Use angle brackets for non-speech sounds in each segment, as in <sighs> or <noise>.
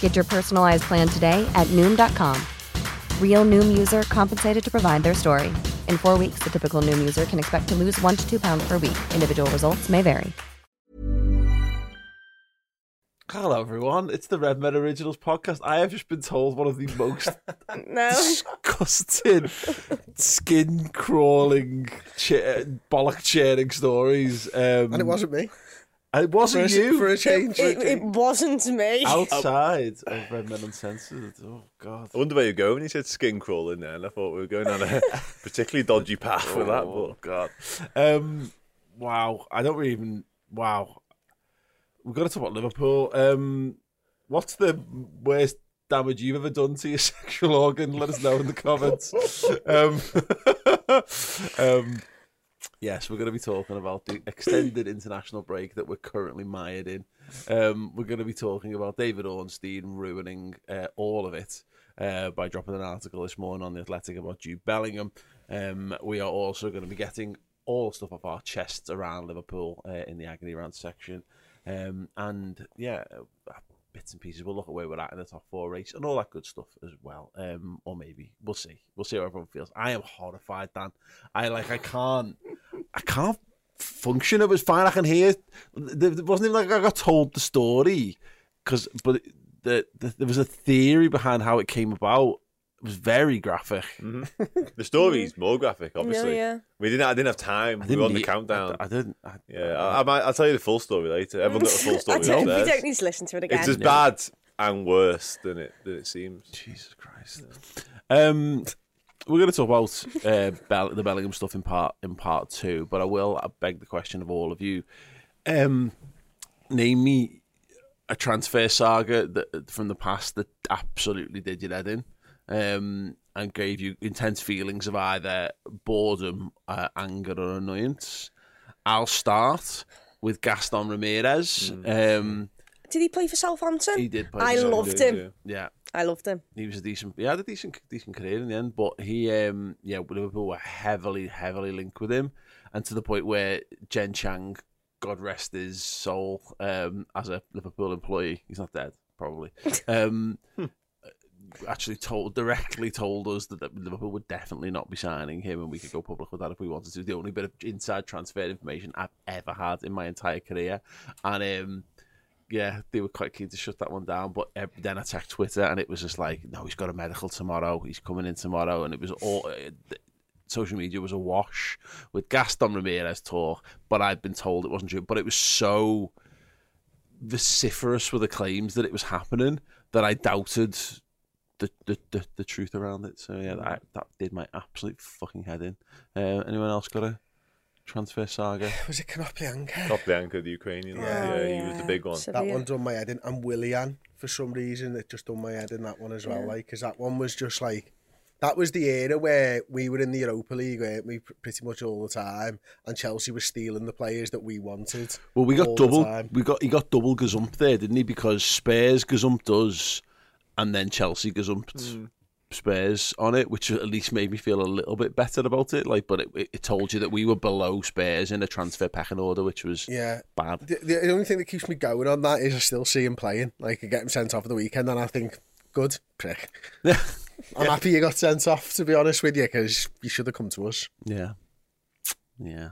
Get your personalized plan today at Noom.com. Real Noom user compensated to provide their story. In four weeks, the typical Noom user can expect to lose one to two pounds per week. Individual results may vary. Hello, everyone. It's the Redmen Originals podcast. I have just been told one of the most <laughs> No. disgusting, skin crawling, cha- bollock churning stories. Um, And it wasn't me. And it For a, wasn't you. for a change. It, it wasn't me. outside of Redmen Uncensored. Oh God. I wonder where you're going when you said skin crawling there, and I thought we were going on a <laughs> particularly dodgy path with that. Oh But God. Um. Wow. I don't really even. Wow. We've got to talk about Liverpool. Um. What's the worst damage you've ever done to your <laughs> sexual organ? Let us know in the comments. um. <laughs> um. Yes, we're going to be talking about the extended international break that we're currently mired in. Um, we're going to be talking about David Ornstein ruining uh, all of it uh, by dropping an article this morning on the Athletic about Jude Bellingham. Um, we are also going to be getting all stuff off our chests around Liverpool uh, in the agony round section, um, and yeah, uh, bits and pieces. We'll look at where we're at in the top four race and all that good stuff as well. Um, or maybe we'll see. We'll see how everyone feels. I am horrified, Dan. I like. I can't. I can't function. It was fine. I can hear. It there wasn't even like I got told the story, because but the, the, there was a theory behind how it came about. It was very graphic. <laughs> the story's more graphic, obviously. yeah. We didn't. I didn't have time. I we were on the need- countdown. I, I didn't. I, yeah, I, I might, I'll tell you the full story later. Everyone got the full <laughs> I story. don't, we don't need to listen to it again. It's as bad and worse than it than it seems. Jesus Christ. Um, we're going to talk about uh, Bell- the Bellingham stuff in part in part two, but I will I beg the question of all of you. Um, name me a transfer saga that from the past that absolutely did your head in, um, and gave you intense feelings of either boredom, uh, anger, or annoyance. I'll start with Gaston Ramirez. Um, Did he play for Southampton? he did. Play I for loved him. Yeah, I loved him. he was a decent. He had a decent, decent career in the end, but he, um, yeah, Liverpool were heavily, heavily linked with him, and to the point where Jen Chang, God rest his soul, um, as a Liverpool employee, he's not dead, probably. <laughs> Um, actually told directly told us that, that Liverpool would definitely not be signing him, and we could go public with that if we wanted to. The only bit of inside transfer information I've ever had in my entire career, and um, yeah, they were quite keen to shut that one down. But uh, then I checked Twitter, and it was just like, no, he's got a medical tomorrow. He's coming in tomorrow, and it was all. Uh, Social media was awash with Gaston Ramirez talk, but I'd been told it wasn't true. But it was so vociferous with the claims that it was happening that I doubted the the, the, the truth around it. So yeah, that, that did my absolute fucking head in. Uh, anyone else got a transfer saga? <sighs> Was it Konoplyanka? Koplyanka, the Ukrainian lad. Oh, Yeah, he was the big one. So- That Yeah. one done my head in. And Willian, for some reason, it just done my head in that one as well. Yeah. Like, because that one was just like, that was the era where we were in the Europa League, weren't we, pretty much all the time, and Chelsea was stealing the players that we wanted. Well, we got double. We got he got double gazumped there, didn't he? Because Spurs gazumped us, and then Chelsea gazumped Hmm. Spurs on it, which at least made me feel a little bit better about it. Like, but it, it told you that we were below Spurs in a transfer pecking order, which was Yeah. bad. The, the only thing that keeps me going on that is I still see him playing. Like, I get him sent off at the weekend, and I think, good, prick. <laughs> I'm happy you got sent off, to be honest with you, because you should have come to us. Yeah, yeah.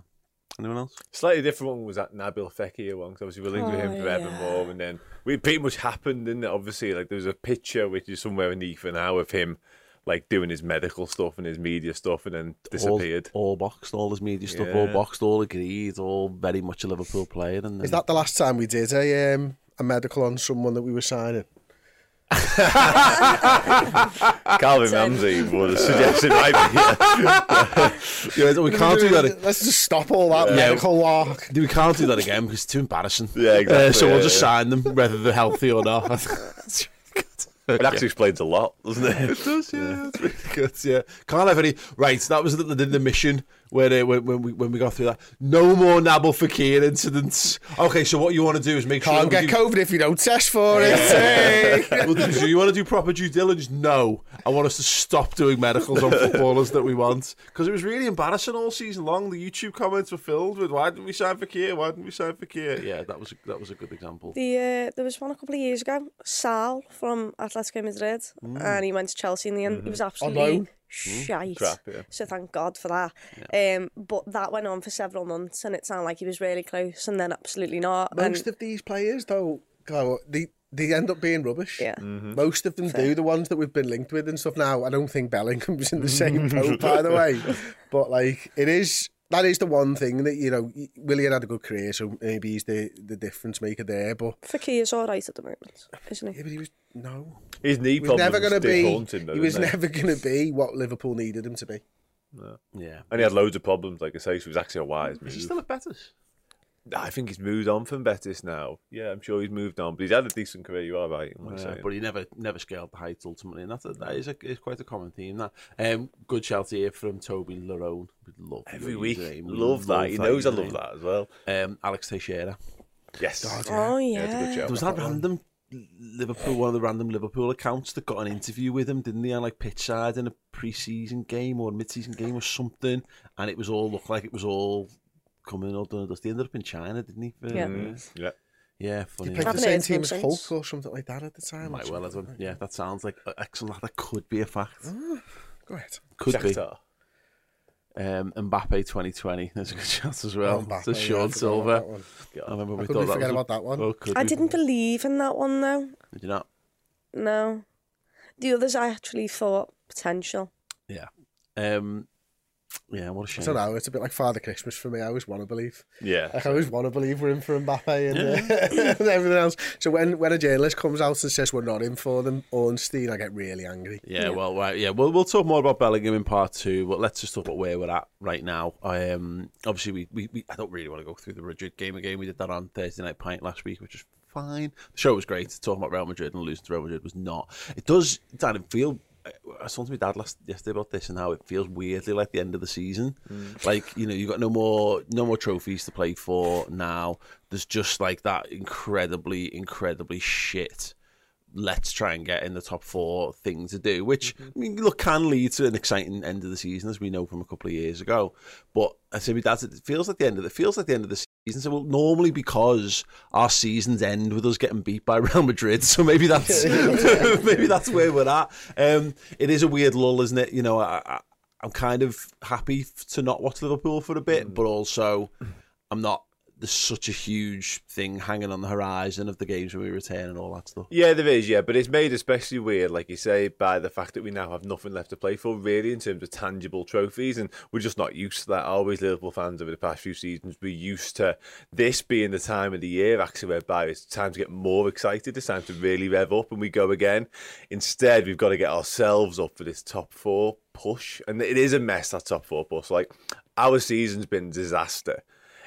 Anyone else? Slightly different one was that Nabil Fekir one, because obviously we're linked with him Oh, forevermore. And then we pretty much happened, didn't it? Obviously, like there was a picture which is somewhere in the ether now of him like doing his medical stuff and his media stuff and then disappeared. All, all boxed, all his media stuff, all boxed, all agreed, all very much a Liverpool player. And then, Is that the last time we did a um, a medical on someone that we were signing? <laughs> Calvin Ramsey would have suggested maybe. Yeah. <laughs> Yeah, we can't do that. ag- Let's just stop all that Yeah. medical walk. We can't do that again because it's too embarrassing. Yeah, exactly, Uh, so we'll just yeah. sign them, whether they're healthy or not. <laughs> It actually explains a lot, doesn't it? It does, yeah. It's really good, yeah. Can't have any. Right, that was the, the, the mission where uh, when, when we when we got through that. No more Nabil Fekir incidents. Okay, so what you want to do is make sure. Can't get do- COVID if you don't test for it. <laughs> Well, do you want to do proper due diligence? No. I want us to stop doing medicals on footballers that we want. Because it was really embarrassing all season long. The YouTube comments were filled with, why didn't we sign Fekir? Why didn't we sign Fekir? Yeah, that was a, that was a good example. The uh, there was one a couple of years ago, Saul from Atletico Madrid, and he went to Chelsea in the end. He was absolutely loan? Shite. Crap, yeah. So thank God for that. Um, but that went on for several months, and it sounded like he was really close, and then absolutely not. Most and of these players, though, go, they they end up being rubbish. yeah, Most of them do. The ones that we've been linked with and stuff. Now, I don't think Bellingham's in the <laughs> same boat, by the way. <laughs> But like, it is. That is the one thing that you know. Willian had a good career, so maybe he's the the difference maker there. But Fekir's all right at the moment, isn't he? yeah, but he was no. His knee He was never going to be. haunt though, he was never going to be what Liverpool needed him to be. Yeah. And he had loads of problems, like I say, so it was actually a wise move. Is he still at Betis? I think he's moved on from Betis now. Yeah, I'm sure he's moved on, but he's had a decent career. You are right. Yeah, but he never never scaled the heights ultimately, and that's a, that is, a, is quite a common theme. That um, good shout here from Toby Larone. We Love Every week, username. love that. He knows I love that as well. Um, Alex Teixeira. Yes. Oh Yeah, it's a yeah. good shout. was that random Liverpool, one of the random Liverpool accounts that got an interview with him, didn't they, on like pitch side in a pre-season game or mid-season game or something, and it was all looked like it was all coming all done and dusty. He ended up in China, didn't he? for- Yeah. Mm, yeah. yeah, He funny. played the same team as since. Hulk or something like that at the time. Might well have something. done. Yeah, that sounds like excellent. That could be a fact. Go ahead. Could be. Um, Mbappe 2020. There's a good chance as well. Mbappe, to yeah, I Sean forgot about Silver. that one. I remember we How thought that forget was about that one? Oh, I we? didn't believe in that one though. Did you not? No, the others I actually thought potential. Yeah. Um, yeah, what a I shame. don't know. It's a bit like Father Christmas for me. I always want to believe. Yeah. Like, I always want to believe we're in for Mbappe and, uh, <laughs> and everything else. So when, when a journalist comes out and says we're not in for them, Ornstein, I get really angry. Yeah, well, right, yeah, we'll we'll talk more about Bellingham in part two, but let's just talk about where we're at right now. Um, obviously, we, we, we I don't really want to go through the Madrid game again. We did that on Thursday Night Pint last week, which is fine. The show was great. Talking about Real Madrid and losing to Real Madrid was not. It does, Dan, it feel. I was talking to my dad last yesterday about this and how it feels weirdly like the end of the season. Mm. Like you know, you've got no more no more trophies to play for now. There's just like that incredibly incredibly shit let's try and get in the top four thing to do, which mm-hmm. I mean, look can lead to an exciting end of the season, as we know from a couple of years ago. But I say that's it feels like the end of it feels like the end of the season. So well, normally because our seasons end with us getting beat by Real Madrid, so maybe that's <laughs> <laughs> maybe that's where we're at. Um, it is a weird lull, isn't it? You know, I, I, I'm kind of happy to not watch Liverpool for a bit, but also I'm not. There's such a huge thing hanging on the horizon of the games when we return and all that stuff. Yeah, there is, yeah, but it's made especially weird, like you say, by the fact that we now have nothing left to play for, really, in terms of tangible trophies, and we're just not used to that. Always Liverpool fans over the past few seasons, we're used to this being the time of the year, actually, whereby it's time to get more excited, it's time to really rev up, and we go again. Instead, we've got to get ourselves up for this top four push, and it is a mess, that top four push. Like, our season's been disaster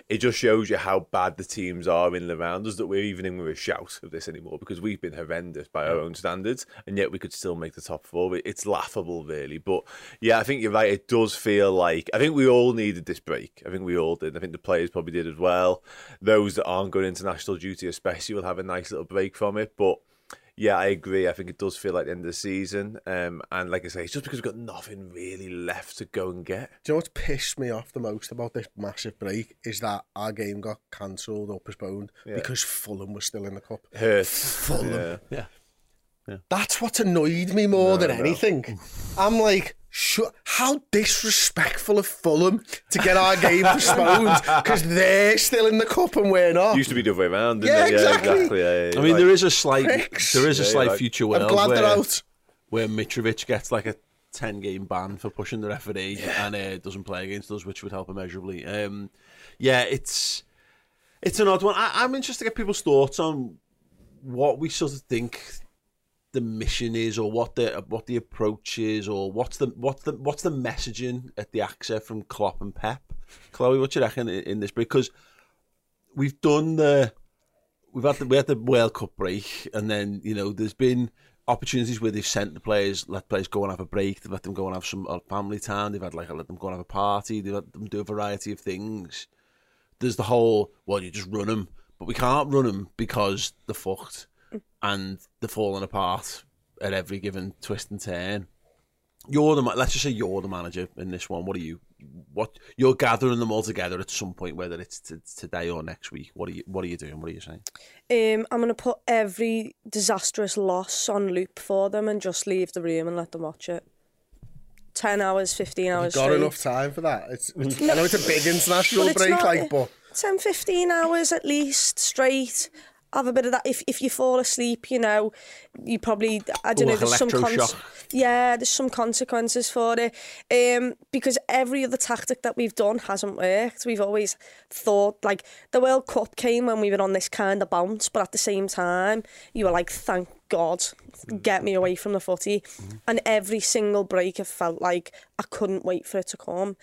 it just shows you how bad the teams are in the rounders that we're even in with a shout of this anymore because we've been horrendous by our own standards and yet we could still make the top four. It's laughable, really. But yeah, I think you're right. It does feel like I think we all needed this break. I think we all did. I think the players probably did as well. Those that aren't going into national duty, especially, will have a nice little break from it. But yeah, I agree. I think it does feel like the end of the season. Um, and like I say, it's just because we've got nothing really left to go and get. Do you know what's pissed me off the most about this massive break is that our game got cancelled or postponed because Fulham was still in the cup. Hurts. Fulham. Yeah. Yeah. That's what annoyed me more than anything. I'm like, Sure, how disrespectful of Fulham to get our game postponed because they're still in the cup and we're not. Used to be the other way around, didn't Yeah, it? exactly. Yeah, exactly. Yeah, yeah, I mean, like- there is a slight, pricks. there is a Yeah, slight like- future I'm glad where, they're out. where Mitrovic gets like a ten game ban for pushing the referee and uh, doesn't play against us, which would help immeasurably. Um, yeah, it's it's an odd one. I, I'm interested to get people's thoughts on what we sort of think the mission is, or what the what the approach is, or what's the what's the what's the messaging at the AXA from Klopp and Pep. Chloe, what you reckon in, in this? Because we've done the we've had the, we had the World Cup break, and then you know there's been opportunities where they've sent the players, let players go and have a break, they've let them go and have some uh, family time, they've had like let them go and have a party, they've let them do a variety of things. There's the whole well, you just run them, but we can't run them because they're fucked and they're falling apart at every given twist and turn. You're the let's just say you're the manager in this one. What are you? What you're gathering them all together at some point, whether it's t- today or next week. What are you? What are you doing? What are you saying? Um, I'm going to put every disastrous loss on loop for them and just leave the room and let them watch it. 10 hours, 15 You've hours got straight. enough time for that. It's, it's, I know it's a big international break, not- like, but 10, 15 hours at least straight. Have a bit of that. If if you fall asleep, you know, you probably I don't Oh, know. There's some yeah, there's some consequences for it. Um, because every other tactic that we've done hasn't worked. We've always thought like the World Cup came when we were on this kind of bounce, but at the same time, you were like, thank God, get me away from the footy. And every single break, I felt like I couldn't wait for it to come.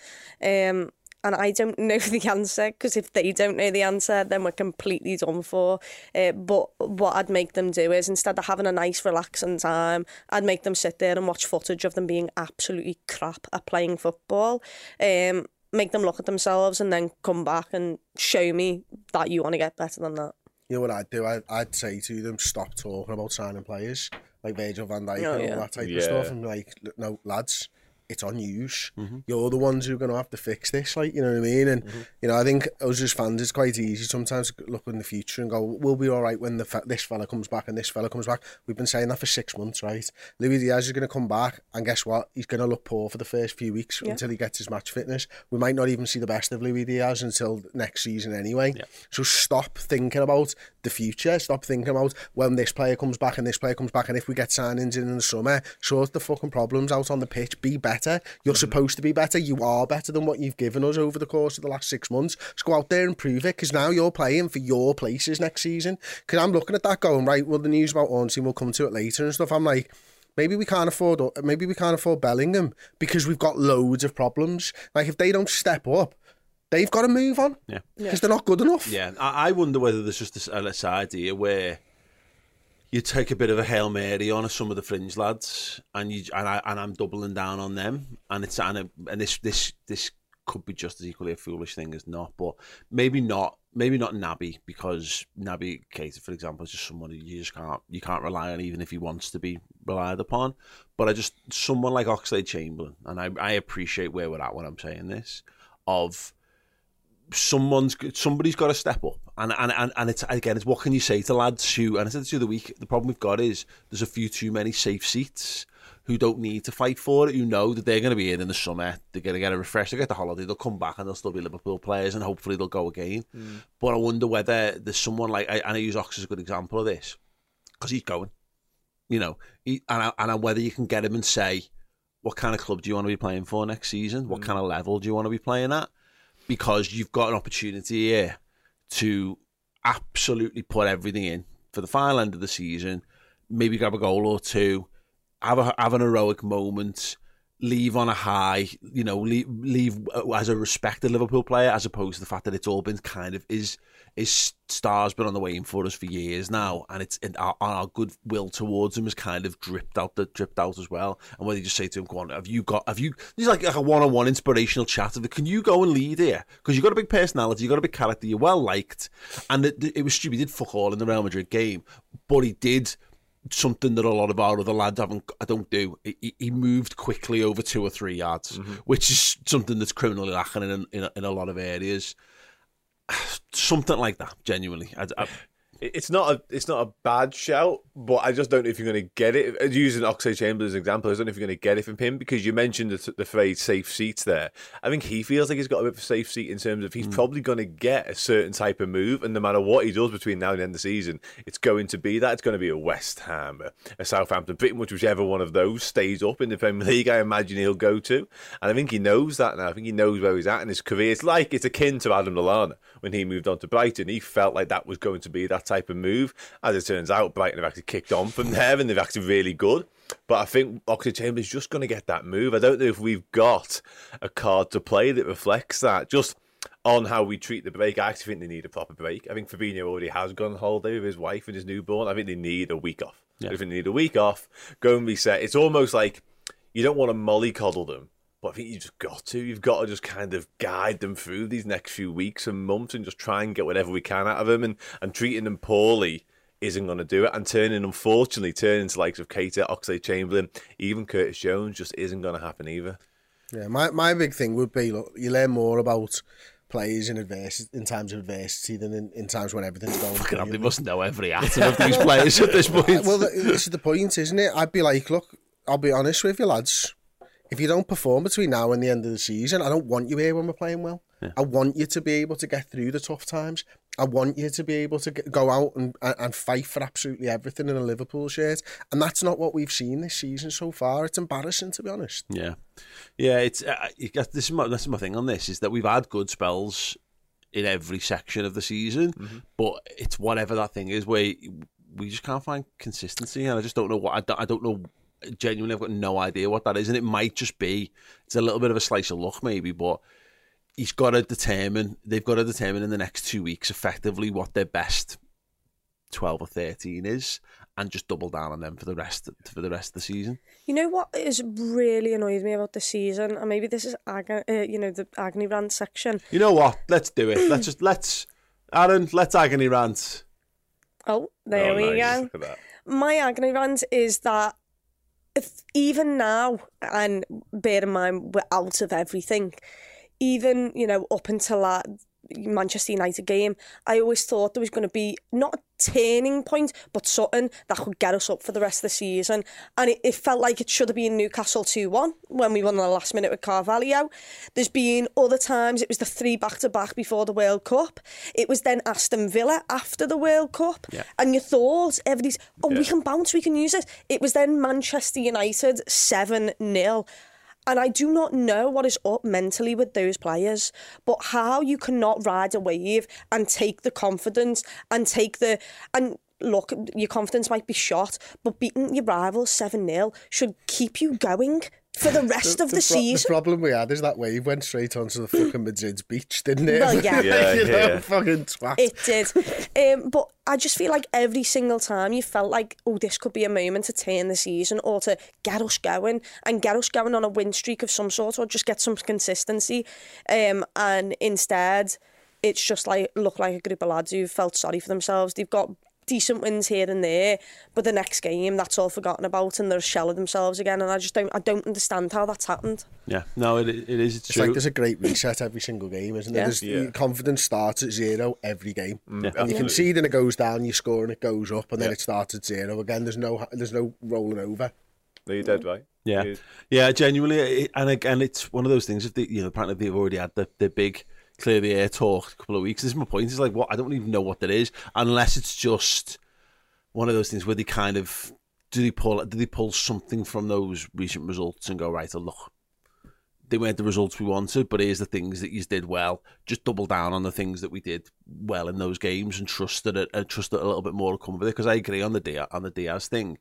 Um, and I don't <laughs> know the answer because if they don't know the answer, then we're completely done for. Uh, but what I'd make them do is instead of having a nice, relaxing time, I'd make them sit there and watch footage of them being absolutely crap at playing football. Um, make them look at themselves and then come back and show me that you want to get better than that. you know what I'd do? I'd, I'd say to them, stop talking about signing players like Virgil van Dijk Oh, and yeah. all that type Yeah. of stuff, and be like, no, lads, it's on yous. Mm-hmm. You're the ones who are going to have to fix this, like, you know what I mean? And, Mm-hmm. you know, I think us as fans, it's quite easy sometimes to look in the future and go, we'll be all right when the fe- this fella comes back and this fella comes back. We've been saying that for six months, right? Luis Diaz is going to come back, and guess what? He's going to look poor for the first few weeks Yeah. until he gets his match fitness. We might not even see the best of Luis Diaz until next season anyway. So stop thinking about the future. Stop thinking about when this player comes back and this player comes back, and if we get signings in, in the summer, sort the fucking problems out on the pitch. Be better. You're supposed to be better. You are better than what you've given us over the course of the last six months. Just go out there and prove it, because now you're playing for your places next season. Because I'm looking at that going right. Well, the news about Ornstein will come to it later and stuff. I'm like. Maybe we can't afford maybe we can't afford Bellingham because we've got loads of problems. Like if they don't step up, they've got to move on. Yeah. Because they're not good enough. Yeah, I, I wonder whether there's just this, uh, this idea where you take a bit of a hail mary on some of the fringe lads, and you and I and I'm doubling down on them, and it's and, and this this this could be just as equally a foolish thing as not, but maybe not. Maybe not Naby because Naby Keita, for example, is just someone who you just can't you can't rely on even if he wants to be relied upon. But I just someone like Oxlade Chamberlain, and I, I appreciate where we're at when I'm saying this, of someone's somebody's got to step up, and and and, and it's again, it's what can you say to lads who? And I said this the other week. The problem we've got is there's a few too many safe seats who don't need to fight for it. Who know that they're going to be in in the summer. They're going to get a refresh. They get the holiday. They'll come back and they'll still be Liverpool players, and hopefully they'll go again. Hmm. But I wonder whether there's someone like and I use Ox as a good example of this because he's going. You know, he, and I, and I, whether you can get him and say, what kind of club do you want to be playing for next season? What hmm. kind of level do you want to be playing at? Because you've got an opportunity here to absolutely put everything in for the final end of the season. Maybe grab a goal or two, have a have an heroic moment, leave on a high. You know, leave, leave as a respected Liverpool player, as opposed to the fact that it's all been kind of is his star's been on the way in for us for years now, and it's and our, our goodwill towards him has kind of dripped out the dripped out as well. And whether you just say to him, "Go on, have you got? Have you?" Is like, like a one-on-one inspirational chat of, it? "Can you go and lead here? Because you've got a big personality, you've got a big character, you're well liked." And it, it was stupid. He did fuck all in the Real Madrid game, but he did something that a lot of our other lads haven't I don't do. He, he moved quickly over two or three yards, mm-hmm. which is something that's criminally lacking in in, a- in a lot of areas. <sighs> Something like that, genuinely. I, I, <sighs> It's not a it's not a bad shout, but I just don't know if you're going to get it. Uh, Using as an example, I don't know if you're going to get it from him because you mentioned the, the phrase safe seats there. I think he feels like he's got a bit of a safe seat in terms of he's probably going to get a certain type of move, and no matter what he does between now and the end of the season, it's going to be that. It's going to be a West Ham, a, a Southampton, pretty much whichever one of those stays up in the Premier League, I imagine he'll go to. And I think he knows that now. I think he knows where he's at in his career. It's like it's akin to Adam Lallana when he moved on to Brighton. He felt like that was going to be that type of move. As it turns out, Brighton have actually kicked on from there and they've acted really good. But I think Oxlade Chamberlain's just going to get that move. I don't know if we've got a card to play that reflects that. Just on how we treat the break, I actually think they need a proper break. I think Fabinho already has gone on holiday with his wife and his newborn. I think they need a week off. I think they need a week off, go and reset. It's almost like you don't want to mollycoddle them, but I think you've just got to. You've got to just kind of guide them through these next few weeks and months and just try and get whatever we can out of them. And, and treating them poorly isn't going to do it. And turning, unfortunately, turning to likes of Keita, Oxlade Chamberlain, even Curtis Jones just isn't going to happen either. Yeah, my, my big thing would be look, you learn more about players in adversity, in times of adversity than in, in times when everything's going. Fucking hell, they must know every atom of these players at this <laughs> point. Well, this is the point, isn't it? I'd be like, look, I'll be honest with you, lads. If you don't perform between now and the end of the season, I don't want you here when we're playing well. I want you to be able to get through the tough times. I want you to be able to go out and, and fight for absolutely everything in a Liverpool shirt. And that's not what we've seen this season so far. It's embarrassing, to be honest. Yeah, yeah. It's uh, this is my this is my thing on this is that we've had good spells in every section of the season, but it's whatever that thing is where we just can't find consistency, and I just don't know what I don't, I don't know. Genuinely, I've got no idea what that is, and it might just be it's a little bit of a slice of luck, maybe, but. He's got to determine. They've got to determine in the next two weeks effectively what their best twelve or thirteen is, and just double down on them for the rest for the rest of the season. You know what has really annoyed me about the season, and maybe this is ag- uh, you know the agony rant section. You know what? Let's do it. Let's just let's Aaron. Let's agony rant. Oh, there Oh, we nice. go. Look at that. My agony rant is that if even now, and bear in mind we're out of everything, even you know up until that Manchester United game, I always thought there was going to be not a turning point, but something that could get us up for the rest of the season. And it, it felt like it should have been Newcastle 2 1 when we won the last minute with Carvalho. There's been other times, it was the three back to back before the World Cup. It was then Aston Villa after the World Cup. And you thought, everybody's, oh, we can bounce, we can use it. It was then Manchester United 7 0. And I do not know what is up mentally with those players, but how you cannot ride a wave and take the confidence and take the and look, your confidence might be shot, but beating your rivals 7 0 should keep you going for the <laughs> rest of the, pro- season. the problem we had is that wave went straight onto the fucking Madrid's beach, didn't it? Well, yeah. <laughs> Yeah, you know, yeah. fucking twat. It did. Um, but I just feel like every single time you felt like, oh, this could be a moment to turn the season or to get us going and get us going on a win streak of some sort or just get some consistency. Um, and instead, it's just like look like a group of lads who felt sorry for themselves. They've got decent wins here and there, but the next game that's all forgotten about and they're a shell of themselves again. And I just don't, I don't understand how that's happened. Yeah, no, it, it is. It's, It's true. like there's a great reset every single game, isn't there? Yeah. Yeah. Confidence starts at zero every game. Mm, yeah. And you Absolutely. can see then it goes down, you score and it goes up, and then Yeah. it starts at zero again. There's no there's no rolling over. No, you're dead right. Yeah, yeah, genuinely, and again, it's one of those things. If they, you know, apparently they've already had the, the big clear the air talk a couple of weeks. This is my point. It's like what I don't even know what that is, unless it's just one of those things where they kind of do they pull do they pull something from those recent results and go right? Oh, look, they weren't the results we wanted, but here's the things that you did well. Just double down on the things that we did well in those games and trust that it, uh, trust that a little bit more will come with it. Because I agree on the Diaz, on the Diaz thing.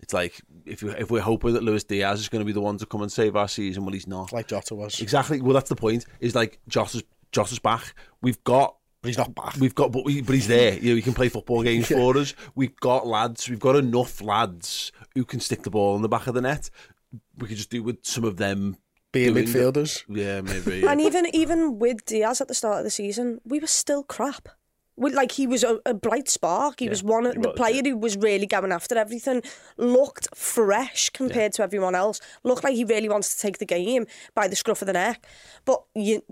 It's like if you, if we're hoping that Luis Diaz is going to be the one to come and save our season, well, he's not. Like Jota was. Exactly. Well, that's the point. Is like Jota's Jota's back. We've got. But he's not back. We've got, but, we, but he's there. You know, he can play football games for us. We've got lads. We've got enough lads who can stick the ball in the back of the net. We could just do with some of them Being doing the- midfielders. yeah, maybe. <laughs> Yeah. And even even with Diaz at the start of the season, we were still crap. Well, like he was a, a bright spark. He was one of the was, player yeah. who was really going after everything. Looked fresh compared to everyone else. Looked like he really wants to take the game by the scruff of the neck. But you,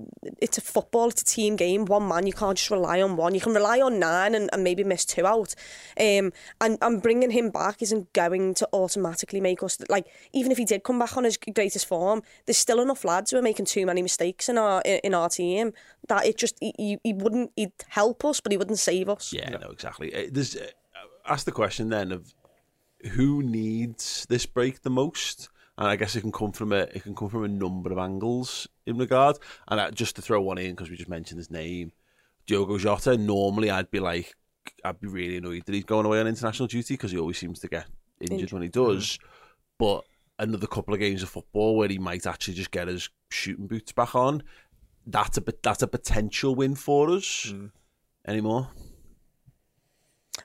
it's a football. It's a team game. One man. You can't just rely on one. You can rely on nine and, and maybe miss two out. Um, and and bringing him back isn't going to automatically make us like even if he did come back on his greatest form, there's still enough lads who are making too many mistakes in our in our team that it just he, he- he wouldn't he'd help us, but he wouldn't save us. Yeah, no, exactly. Uh, There's, uh, ask the question then of who needs this break the most, and I guess it can come from a it can come from a number of angles in regard. And uh, just to throw one in because we just mentioned his name, Diogo Jota. Normally, I'd be like, I'd be really annoyed that he's going away on international duty because he always seems to get injured when he does. But another couple of games of football where he might actually just get his shooting boots back on. That's a that's a potential win for us. Hmm. Anymore?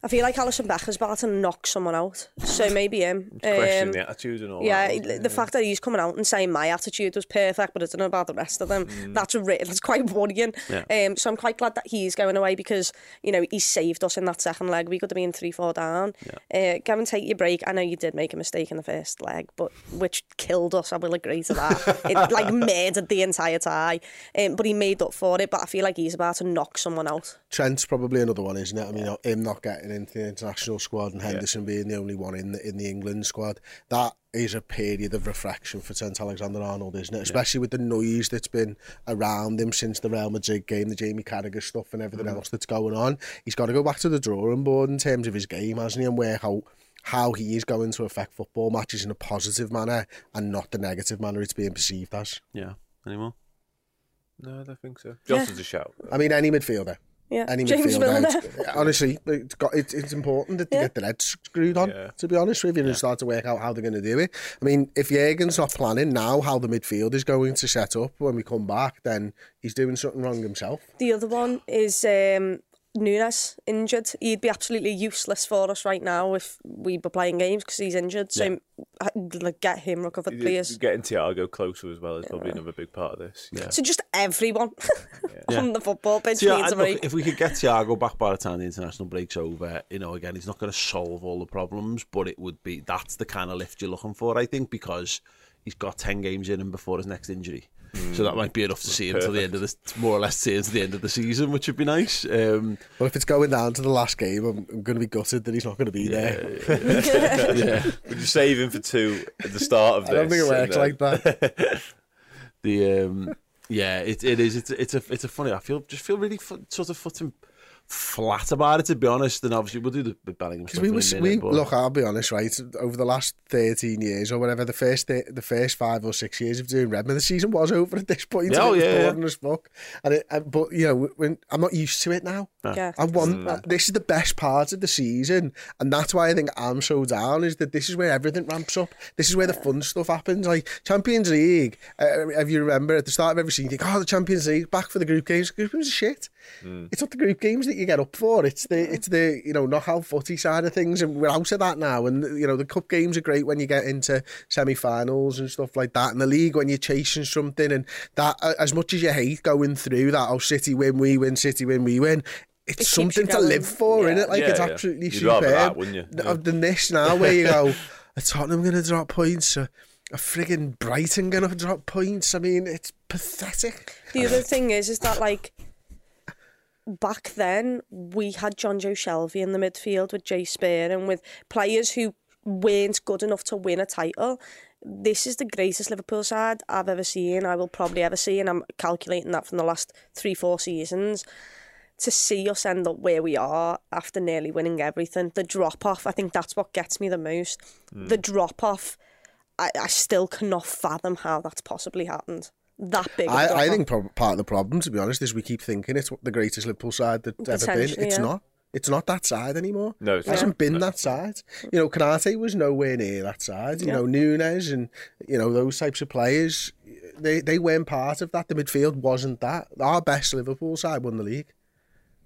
I feel like Alisson Becker's about to knock someone out, so maybe him. Question Um, the attitude and all yeah, that. wasn't the it? fact that he's coming out and saying my attitude was perfect, but I don't know about the rest of them. That's a re- that's quite worrying. Um, so I'm quite glad that he's going away because you know he saved us in that second leg. We could have been three, four down. Uh, go and take your break. I know you did make a mistake in the first leg, but which killed us. I will agree to that. <laughs> it like murdered the entire tie. Um, but he made up for it. But I feel like he's about to knock someone out. Trent's probably another one, isn't it? I mean, him not getting into the international squad and Henderson being the only one in the in the England squad. That is a period of reflection for Trent Alexander-Arnold, isn't it? Especially with the noise that's been around him since the Real Madrid game, the Jamie Carragher stuff, and everything mm. else that's going on. He's got to go back to the drawing board in terms of his game, hasn't he? And work out how he is going to affect football matches in a positive manner and not the negative manner it's being perceived as. Yeah. Anymore? No, I don't think so. Jota's a shout. I mean, any midfielder. Yeah, Any James midfielder. Milner. Honestly, it's, got, it's, it's important that they Yeah. get their heads screwed on, Yeah. to be honest with you, and start to work out how they're going to do it. I mean, if Jurgen's not planning now how the midfield is going to set up when we come back, then he's doing something wrong himself. The other one is um, Nunes injured. He'd be absolutely useless for us right now if we were playing games because he's injured. So yeah. like, get him recovered, please. Getting Thiago closer as well is yeah. probably another big part of this. Yeah. So just everyone <laughs> yeah. on the football bench yeah, needs a break. Look, if we could get Thiago back by the time the international break's over, you know, again, he's not going to solve all the problems, but it would be that's the kind of lift you're looking for, I think, because he's got 10 games in him before his next injury. So that might be enough to see him until the end of the more or less see him to the end of the season, which would be nice. Um, Well, if it's going down to the last game, I'm, I'm going to be gutted that he's not going to be there. <laughs> yeah, Would you save him for two at the start of this? <laughs> I don't think it works then- like that. <laughs> the um, yeah, it, it is. It's, it's a it's a funny. I feel just feel really fu- sort of fucking flat about it to be honest. And obviously we'll do the the Bellingham stuff we in a was, minute, we but- look, I'll be honest, right? Over the last thirteen years or whatever, the first th- the first five or six years of doing Redmen, the season was over at this point. Yeah, oh, it was yeah, yeah. as fuck. And it, and, but you know, when I'm not used to it now. Yeah. I want mm. uh, this is the best part of the season, and that's why I think I'm so down. Is that this is where everything ramps up. This is where the fun stuff happens. Like Champions League, uh, if you remember at the start of every season, you think, "Oh, the Champions League back for the group games." Group games are shit. Mm. It's not the group games that you get up for. It's the it's the you know knockout footy side of things, and we're out of that now. And you know the cup games are great when you get into semi-finals and stuff like that. And the league when you're chasing something, and that uh, as much as you hate going through that, oh City win, we win, City win, we win. It's keeps something to live for, Yeah. it? Like Yeah, it's yeah. absolutely You'd superb. rather that, wouldn't you? Th- Than this now, where you go, are Tottenham going to drop points? Are, are frigging Brighton going to drop points? I mean, it's pathetic. The other thing is, is that like back then we had Jonjo Shelvey in the midfield with Jay Spear and with players who weren't good enough to win a title. This is the greatest Liverpool side I've ever seen. I will probably ever see, and I'm calculating that from the last three, four seasons. To see us end up where we are after nearly winning everything, the drop off, I think that's what gets me the most. Hmm. The drop off, I, I still cannot fathom how that's possibly happened. That big. I, a I, I drop-off. think prob- part of the problem, to be honest, is we keep thinking it's the greatest Liverpool side that's ever been. It's yeah. not. It's not that side anymore. No, it's it hasn't not. been that side. You know, Konate was nowhere near that side. You know, Nunez and you know those types of players, they they weren't part of that. The midfield wasn't that. Our best Liverpool side won the league,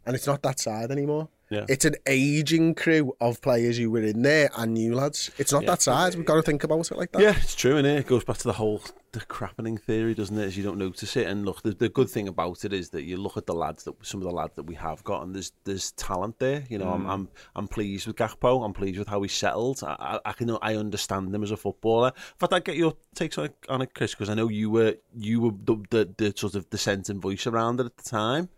and it's not that side anymore. Yeah. It's an aging crew of players who were in there and new lads. It's not that size. We've got to think about it like that. Yeah, it's true, and it goes back to the whole the crappening theory, doesn't it? As you don't notice it, and look, the, the good thing about it is that you look at the lads that some of the lads that we have got, and there's there's talent there. You know, I'm mm. I'm I'm pleased with Gakpo. I'm pleased with how he settled. I, I, I can I understand him as a footballer. In fact, I get your takes on it, on it Chris, because I know you were you were the, the the sort of dissenting voice around it at the time.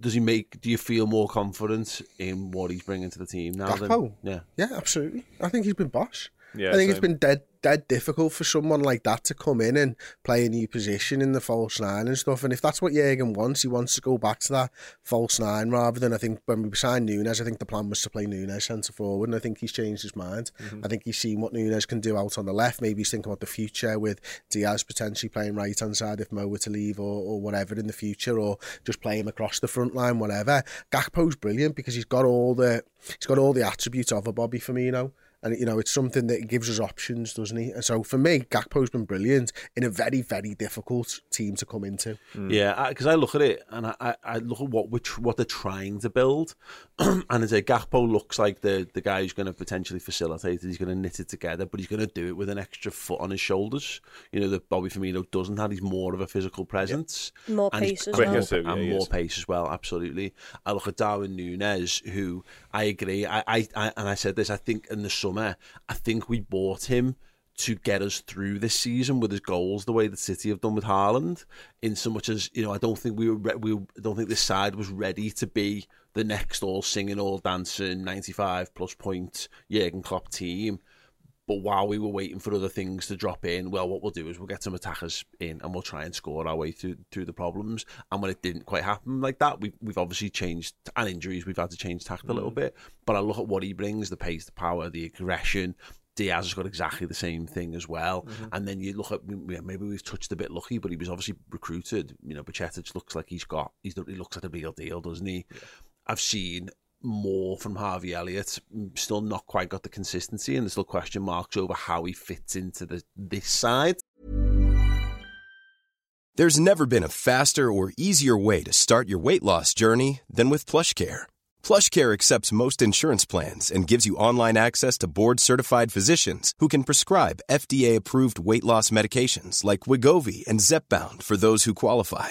Does he make? Do you feel more confident in what he's bringing to the team now? Than, yeah. Yeah, absolutely. I think he's been bosh. Yeah, I think it's been dead dead difficult for someone like that to come in and play a new position in the false nine and stuff. And if that's what Jurgen wants, he wants to go back to that false nine rather than I think when we signed Nunez, I think the plan was to play Nunez centre forward, and I think he's changed his mind. Mm-hmm. I think he's seen what Nunez can do out on the left. Maybe he's thinking about the future with Diaz potentially playing right hand side if Mo were to leave or, or whatever in the future, or just play him across the front line, whatever. Gakpo's brilliant because he's got all the he's got all the attributes of a Bobby Firmino. And you know, it's something that gives us options, doesn't he? And so for me, Gakpo's been brilliant in a very, very difficult team to come into. Mm. Yeah, because I, look at it and I, I, I look at what we're what they're trying to build, <clears throat> and I say Gakpo looks like the the guy who's going to potentially facilitate it. He's going to knit it together, but he's going to do it with an extra foot on his shoulders. You know that Bobby Firmino doesn't have. He's more of a physical presence, More and he's- pace as and well. more- Quicker yeah, and more pace as well. Absolutely. I look at Darwin Nunez, who I agree. I, I, I and I said this. I think in the summer, I think we bought him to get us through this season with his goals, the way the City have done with Haaland. In so much as you know, I don't think we were. Re- we don't think this side was ready to be the next all singing, all dancing, ninety-five plus point Jurgen Klopp team. But while we were waiting for other things to drop in, well, what we'll do is we'll get some attackers in and we'll try and score our way through through the problems. And when it didn't quite happen like that, we've we've obviously changed and injuries. We've had to change tact a little mm. bit. But I look at what he brings: the pace, the power, the aggression. Diaz has got exactly the same thing as well. Mm-hmm. And then you look at maybe we've touched a bit lucky, but he was obviously recruited. You know, Bajcetic looks like he's got he's he looks like a real deal, doesn't he? I've seen more from Harvey Elliott. Mm, still not quite got the consistency, and there's still question marks over how he fits into the this side. There's never been a faster or easier way to start your weight loss journey than with PlushCare. Plush Care accepts most insurance plans and gives you online access to board-certified physicians who can prescribe FDA-approved weight loss medications like Wegovy and Zepbound for those who qualify.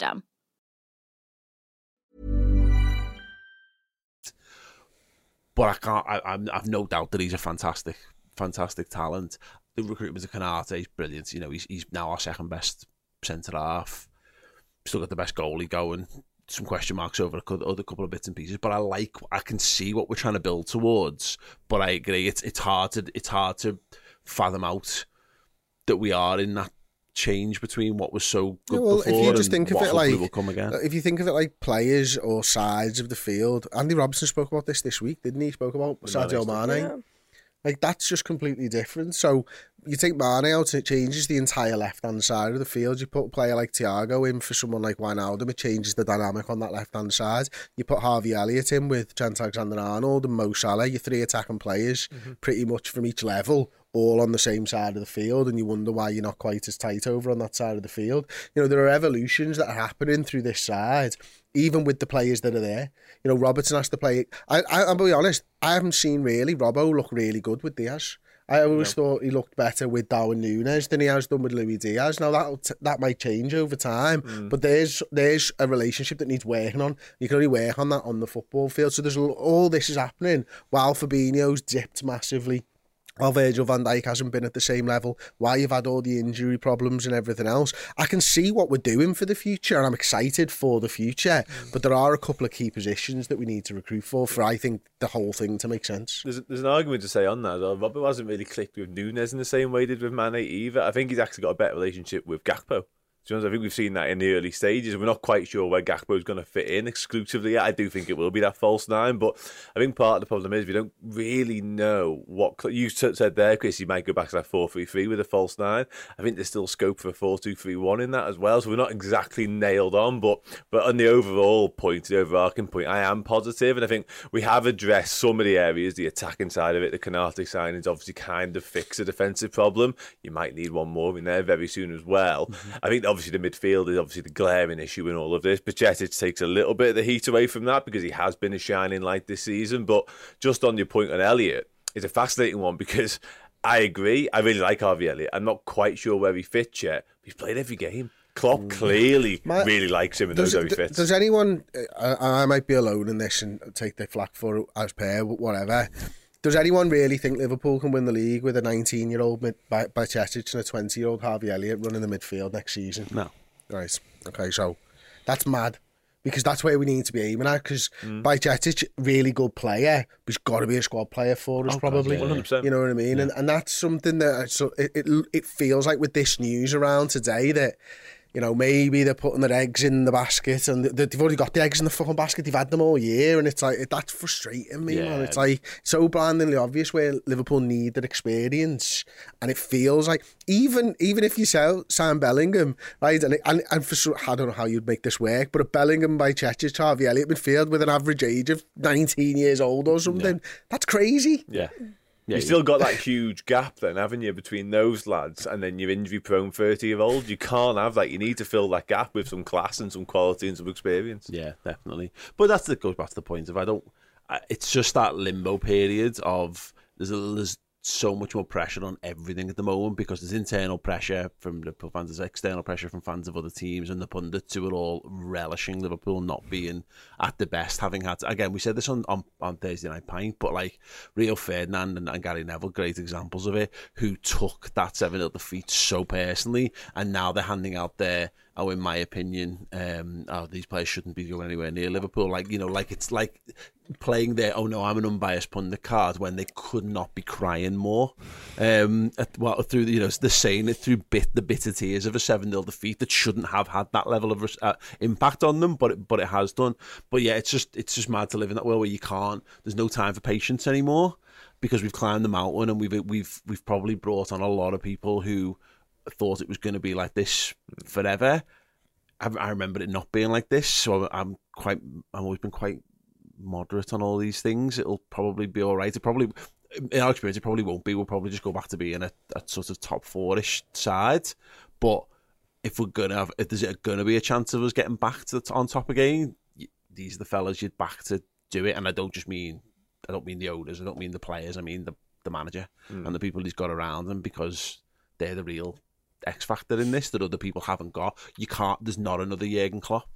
But I can't. I, I've no doubt that he's a fantastic, fantastic talent. The recruitment of Konate is brilliant. You know, he's he's now our second best centre half. Still got the best goalie going. Some question marks over a cou- other couple of bits and pieces, but I like. I can see what we're trying to build towards. But I agree, it's it's hard to it's hard to fathom out that we are in that change between what was so good Yeah, well, if you just and think of what it like will come again. if you think of it like players or sides of the field, Andy Robertson spoke about this this week, didn't he? He spoke about Sadio Mane. Like that's just completely different. So you take Mane out, it changes the entire left hand side of the field. You put a player like Thiago in for someone like Wijnaldum, it changes the dynamic on that left hand side. You put Harvey Elliott in with Trent Alexander Arnold and Mo Salah, your three attacking players, mm-hmm. pretty much from each level, all on the same side of the field, and you wonder why you're not quite as tight over on that side of the field. You know, there are evolutions that are happening through this side, even with the players that are there. You know, Robertson has to play. I, I, I'll be honest, I haven't seen really Robbo look really good with Diaz. I always thought he looked better with Darwin Nunez than he has done with Luis Diaz. Now that that might change over time, mm. but there's there's a relationship that needs working on. You can only work on that on the football field. So there's all this is happening while Fabinho's dipped massively. While Virgil van Dijk hasn't been at the same level, why you've had all the injury problems and everything else, I can see what we're doing for the future and I'm excited for the future. Mm. But there are a couple of key positions that we need to recruit for, for I think the whole thing to make sense. There's, there's an argument to say on that. Though. Robert hasn't really clicked with Nunez in the same way he did with Mane either. I think he's actually got a better relationship with Gakpo. Be honest, I think we've seen that in the early stages. We're not quite sure where Gakpo is going to fit in exclusively. I do think it will be that false nine, but I think part of the problem is we don't really know what you said there, Chris. You might go back to that four three three with a false nine. I think there's still scope for a four two three one in that as well. So we're not exactly nailed on, but but on the overall point, the overarching point, I am positive, and I think we have addressed some of the areas, the attacking side of it. The Konate signings obviously kind of fix a defensive problem. You might need one more in there very soon as well. Mm-hmm. I think obviously the midfield is obviously the glaring issue in all of this. Bajcetic takes a little bit of the heat away from that because he has been a shining light this season. But just on your point on Elliott, it's a fascinating one because I agree. I really like Harvey Elliott. I'm not quite sure where he fits yet. He's played every game. Klopp clearly My- really likes him and Does, knows how he fits. does anyone, uh, I, I might be alone in this and take the flack for it as per, whatever. Does anyone really think Liverpool can win the league with a 19 year old Bajcetic and a 20 year old Harvey Elliott running the midfield next season? No. Right. Okay, so that's mad. Because that's where we need to be aiming at. Because Mm. Bajcetic, really good player, but he's got to be a squad player for us, God, probably. yeah, yeah. 100%. You know what I mean? And and that's something that so it, it it feels like with this news around today that you know maybe they're putting their eggs in the basket and they- they've already got the eggs in the fucking basket. They've had them all year, and it's like that's frustrating me, man. It's like so blindingly obvious where Liverpool need that experience, and it feels like even even if you sell Sam Bellingham, right, and and, and for I don't know how you'd make this work, but a Bellingham Bajcetic, Harvey Elliott midfield with an average age of 19 years old or something, that's crazy. Yeah. Yeah, You've still got that <laughs> huge gap then, haven't you, between those lads and then your injury prone 30 year old? You can't have that. You need to fill that gap with some class and some quality and some experience. Yeah, definitely. But that's that goes back to the point of I don't. I, it's just that limbo period of there's a, there's so much more pressure on everything at the moment because there's internal pressure from Liverpool fans, there's external pressure from fans of other teams, and the pundits who are all relishing Liverpool not being at the best, having had to, again we said this on, on on Thursday night pint, but like Rio Ferdinand and, and Gary Neville, great examples of it, who took that seven 0 defeat so personally, and now they're handing out their oh, in my opinion, um, oh, these players shouldn't be going anywhere near Liverpool. Like, you know, like it's like playing their, oh no, I'm an unbiased pundit card when they could not be crying more. Um, at, well, through, you know, they're saying it through bit, the bitter tears of a 7 0 defeat that shouldn't have had that level of uh, impact on them, but it, but it has done. But yeah, it's just, it's just mad to live in that world where you can't, there's no time for patience anymore because we've climbed the mountain and we've, we've, we've probably brought on a lot of people who, thought it was going to be like this forever. I, I remember it not being like this, so I'm quite. I've always been quite moderate on all these things. It'll probably be all right. It probably, in our experience, it probably won't be. We'll probably just go back to being a, a sort of top four-ish side. But if we're gonna have, if there's gonna be a chance of us getting back to the, on top again, these are the fellas you'd back to do it. And I don't just mean, I don't mean the owners. I don't mean the players. I mean the the manager hmm. and the people he's got around him because they're the real X factor in this that other people haven't got. You can't. There's not another Jurgen Klopp.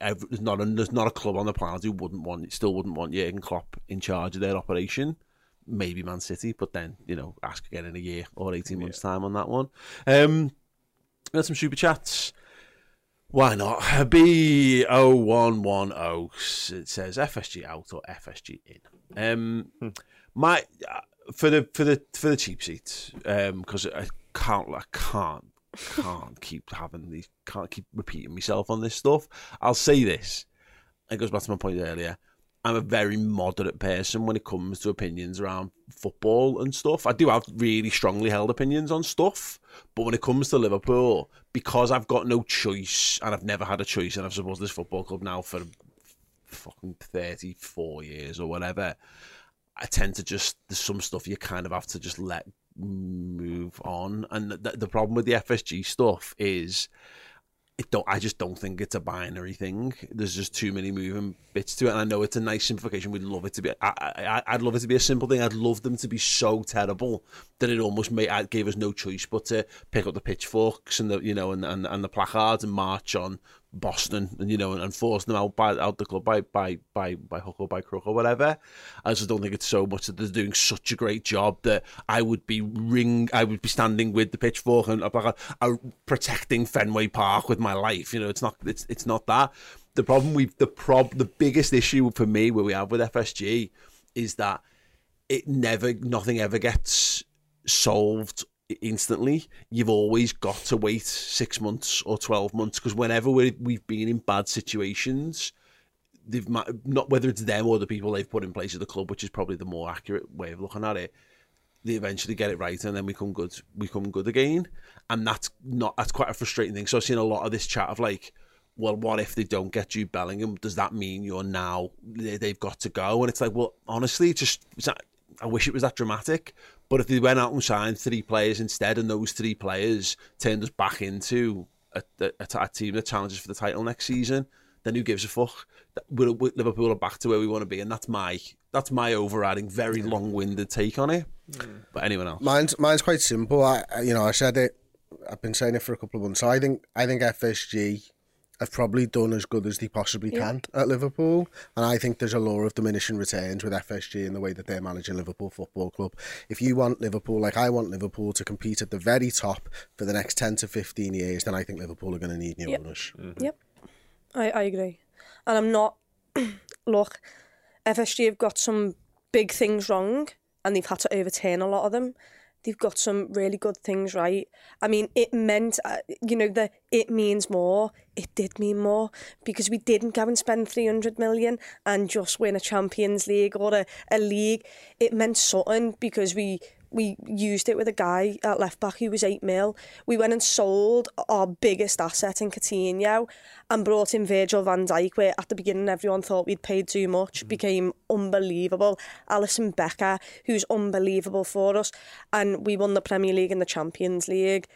Every, there's not a, there's not a club on the planet who wouldn't want still wouldn't want Jurgen Klopp in charge of their operation. Maybe Man City, but then you know ask again in a year or eighteen months time on that one. Um, some super chats. Why not? B 110 It says FSG out or FSG in. Um, my uh, for the for the for the cheap seats um, because I can't I can't can't <laughs> keep having these can't keep repeating myself on this stuff. I'll say this. It goes back to my point earlier. I'm a very moderate person when it comes to opinions around football and stuff. I do have really strongly held opinions on stuff, but when it comes to Liverpool, because I've got no choice and I've never had a choice, and I've supported this football club now for fucking 34 years or whatever, I tend to just, there's some stuff you kind of have to just let move on. And the, the problem with the FSG stuff is it don't I just don't think it's a binary thing. There's just too many moving bits to it, and I know it's a nice simplification. We'd love it to be. I, I I'd love it to be a simple thing. I'd love them to be so terrible that it almost made gave us no choice but to pick up the pitchforks and the you know and and, and the placards and march on Boston and you know and, force them out by out the club by by by by hook or by crook or whatever. I just don't think it's so much that they're doing such a great job that I would be ring I would be standing with the pitchfork and like uh, protecting Fenway Park with my life. You know, it's not it's it's not that. The problem we the prob the biggest issue for me where we have with FSG is that it never nothing ever gets solved instantly. You've always got to wait six months or 12 months because whenever we we've been in bad situations, they've not whether it's them or the people they've put in place at the club, which is probably the more accurate way of looking at it. They eventually get it right, and then we come good. We come good again, and that's not that's quite a frustrating thing. So I've seen a lot of this chat of like, well, what if they don't get you Bellingham? Does that mean you're now they've got to go? And it's like, well, honestly, just I wish it was that dramatic. But if they went out and signed three players instead, and those three players turned us back into a, a, a team that challenges for the title next season, then who gives a fuck? We're, we're, Liverpool are back to where we want to be, and that's my that's my overriding, very long-winded take on it. Mm. But anyone else? Mine's mine's quite simple. I you know I said it. I've been saying it for a couple of months. So I think I think FSG have probably done as good as they possibly yeah. can at Liverpool. And I think there's a law of diminishing returns with FSG in the way that they're managing Liverpool Football Club. If you want Liverpool, like I want Liverpool to compete at the very top for the next 10 to 15 years, then I think Liverpool are going to need new yep. owners. Mm-hmm. Yep, I, I agree. And I'm not, <clears throat> look, FSG have got some big things wrong and they've had to overturn a lot of them they've got some really good things right. I mean, it meant, uh, you know, that it means more. It did mean more because we didn't go and spend 300 million and just win a Champions League or a, a league. It meant something because we we used it with a guy at left back who was 8 mil. We went and sold our biggest asset in Coutinho and brought in Virgil van Dijk, where at the beginning everyone thought we'd paid too much, mm. became unbelievable. Alison Becker, who's unbelievable for us, and we won the Premier League and the Champions League.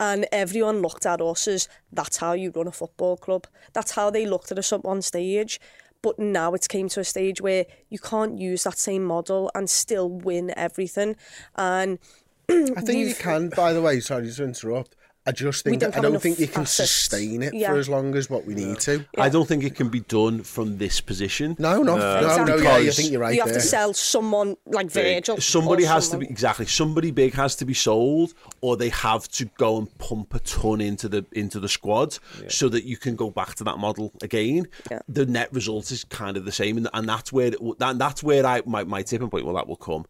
And everyone looked at us as that's how you run a football club. That's how they looked at us at one stage. But now it's came to a stage where you can't use that same model and still win everything. And I think you can, by the way, sorry to interrupt. I just think I don't think you can assets. sustain it yeah. for as long as what we need to. Yeah. I don't think it can be done from this position. No, no, uh, no, exactly. no, yeah, you think you're right. You have there. to sell someone like Virgil. Somebody has someone. to be exactly. Somebody big has to be sold, or they have to go and pump a ton into the into the squad so that you can go back to that model again. The net result is kind of the same, and, and that's where that, that's where I my, my tipping point. Well, that will come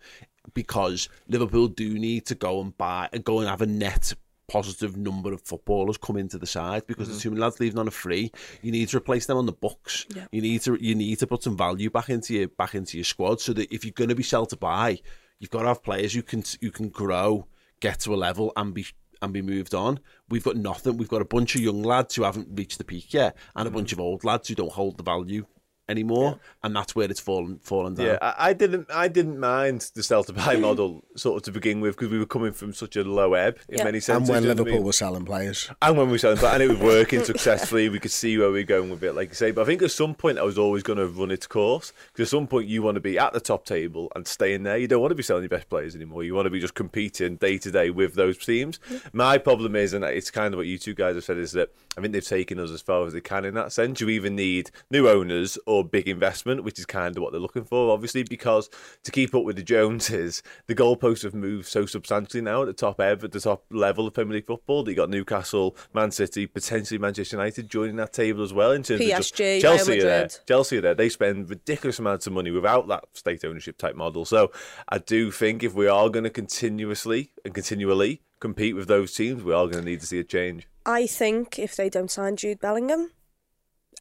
because Liverpool do need to go and buy and go and have a net positive number of footballers come into the side because mm-hmm. there's too many lads leaving on a free. You need to replace them on the books. Yeah. You need to you need to put some value back into your back into your squad so that if you're going to be sell to buy, you've got to have players who can who can grow, get to a level, and be and be moved on. We've got nothing. We've got a bunch of young lads who haven't reached the peak yet, and a mm-hmm. bunch of old lads who don't hold the value anymore, yeah. and that's where it's fallen fallen down. Yeah, I, I, didn't I didn't mind the sell to buy model sort of to begin with because we were coming from such a low ebb in yeah. many senses. And when Liverpool I mean? were selling players, and when we were selling, and it was working <laughs> successfully. We could see where we are going with it, like you say. But I think at some point I was always going to run its course because at some point you want to be at the top table and staying there. You don't want to be selling your best players anymore. You want to be just competing day to day with those teams. Mm-hmm. My problem is, and it's kind of what you two guys have said, is that I think they've taken us as far as they can in that sense. You either need new owners or big investment, which is kind of what they're looking for, obviously, because to keep up with the Joneses, the goalposts have moved so substantially now at the top ever, at the top level of Premier League football. That you got Newcastle, Man City, potentially Manchester United joining that table as well. In terms PSG, of just Chelsea are there. Chelsea are there. They spend ridiculous amounts of money without that state ownership type model. So I do think if we are going to continuously and continually compete with those teams, we are going to need to see a change. I think if they don't sign Jude Bellingham,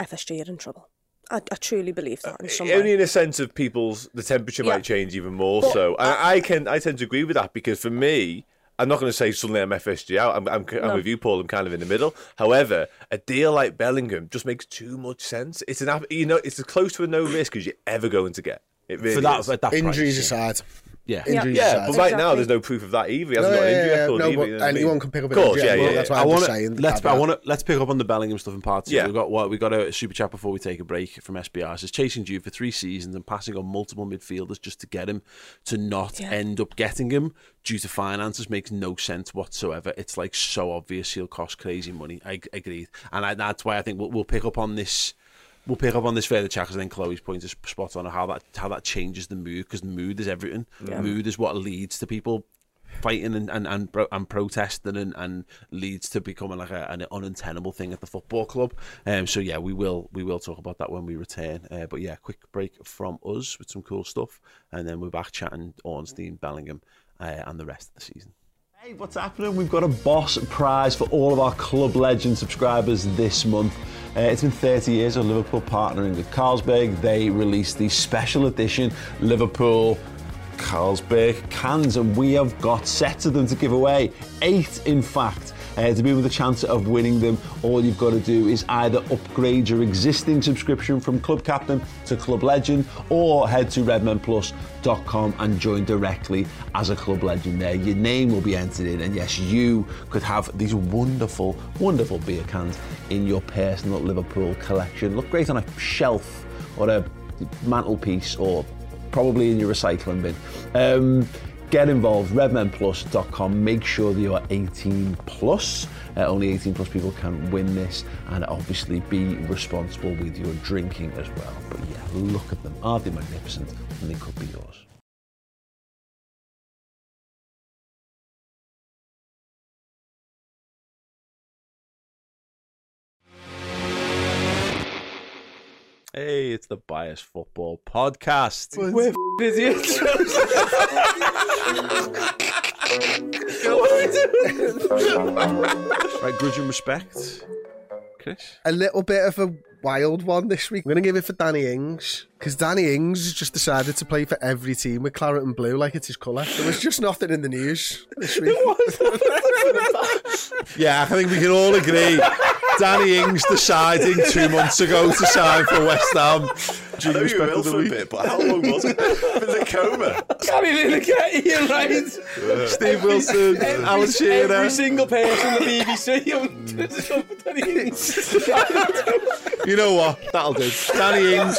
FSG are in trouble. I, I truly believe that in uh, some only way. in a sense of people's the temperature Yeah. might change even more But so and I, can I tend to agree with that because for me I'm not going to say suddenly I'm FSG out. I'm, I'm, I'm No. with you, Paul. I'm kind of in the middle. However, a deal like Bellingham just makes too much sense. It's an you know it's as close to a no risk as you're ever going to get. It really For that, is. at that Injuries price, yeah. aside. Yeah. Injuries yeah, aside. but right now there's no proof of that either. He hasn't got an injury yeah, record no, either. but you know I anyone mean? can pick up Of an course, injury. yeah, well, yeah, that's yeah. why I I'm want to saying. let's I want to let's pick up on the Bellingham stuff in part two. Yeah. We got what we got a super chat before we take a break from SBR. It says chasing you for three seasons and passing on multiple midfielders just to get him to not Yeah. end up getting him due to finances makes no sense whatsoever. It's like so obvious he'll cost crazy money. I agreed, and I, that's why I think we'll, we'll pick up on this. We'll pick up on this further chat because I think Chloe's point is spot on how that how that changes the mood because mood is everything. Mood is what leads to people fighting and and and, and protesting and, and leads to becoming like a, an untenable thing at the football club. Um, so yeah, we will we will talk about that when we return. Uh, but yeah, quick break from us with some cool stuff, and then we're back chatting Ornstein, Bellingham, uh, and the rest of the season. Hey, what's happening? We've got a boss prize for all of our Club Legend subscribers this month. Uh, it's been 30 years of Liverpool partnering with Carlsberg. They released the special edition Liverpool Carlsberg cans, and we have got sets of them to give away. Eight, in fact. Uh, to be with a chance of winning them, all you've got to do is either upgrade your existing subscription from Club Captain to Club Legend or head to redmenplus.com and join directly as a Club Legend there. Your name will be entered in, and yes, you could have these wonderful, wonderful beer cans in your personal Liverpool collection. Look great on a shelf or a mantelpiece or probably in your recycling bin. Um, get involved, redmenplus.com. Make sure that you are 18 plus. Uh, only 18 plus people can win this, and obviously be responsible with your drinking as well. But yeah, look at them. Aren't they magnificent? And they could be yours. Hey, it's the Bias Football Podcast. We're idiots. <laughs> Right, grudge and respect. Chris? a little bit of a wild one this week. I'm going to give it for Danny Ings because Danny Ings has just decided to play for every team with claret and blue like it's his colour. There was just nothing in the news this week. <laughs> Yeah, I think we can all agree. Danny Ings deciding two months ago to sign for West Ham. I know you will for a bit, but how long was it? In the coma. <laughs> Can't even get you right. Steve Wilson, <laughs> Alan Shearer. Every single person on the <laughs> BBC. Mm. You know what? That'll do. Danny Ings.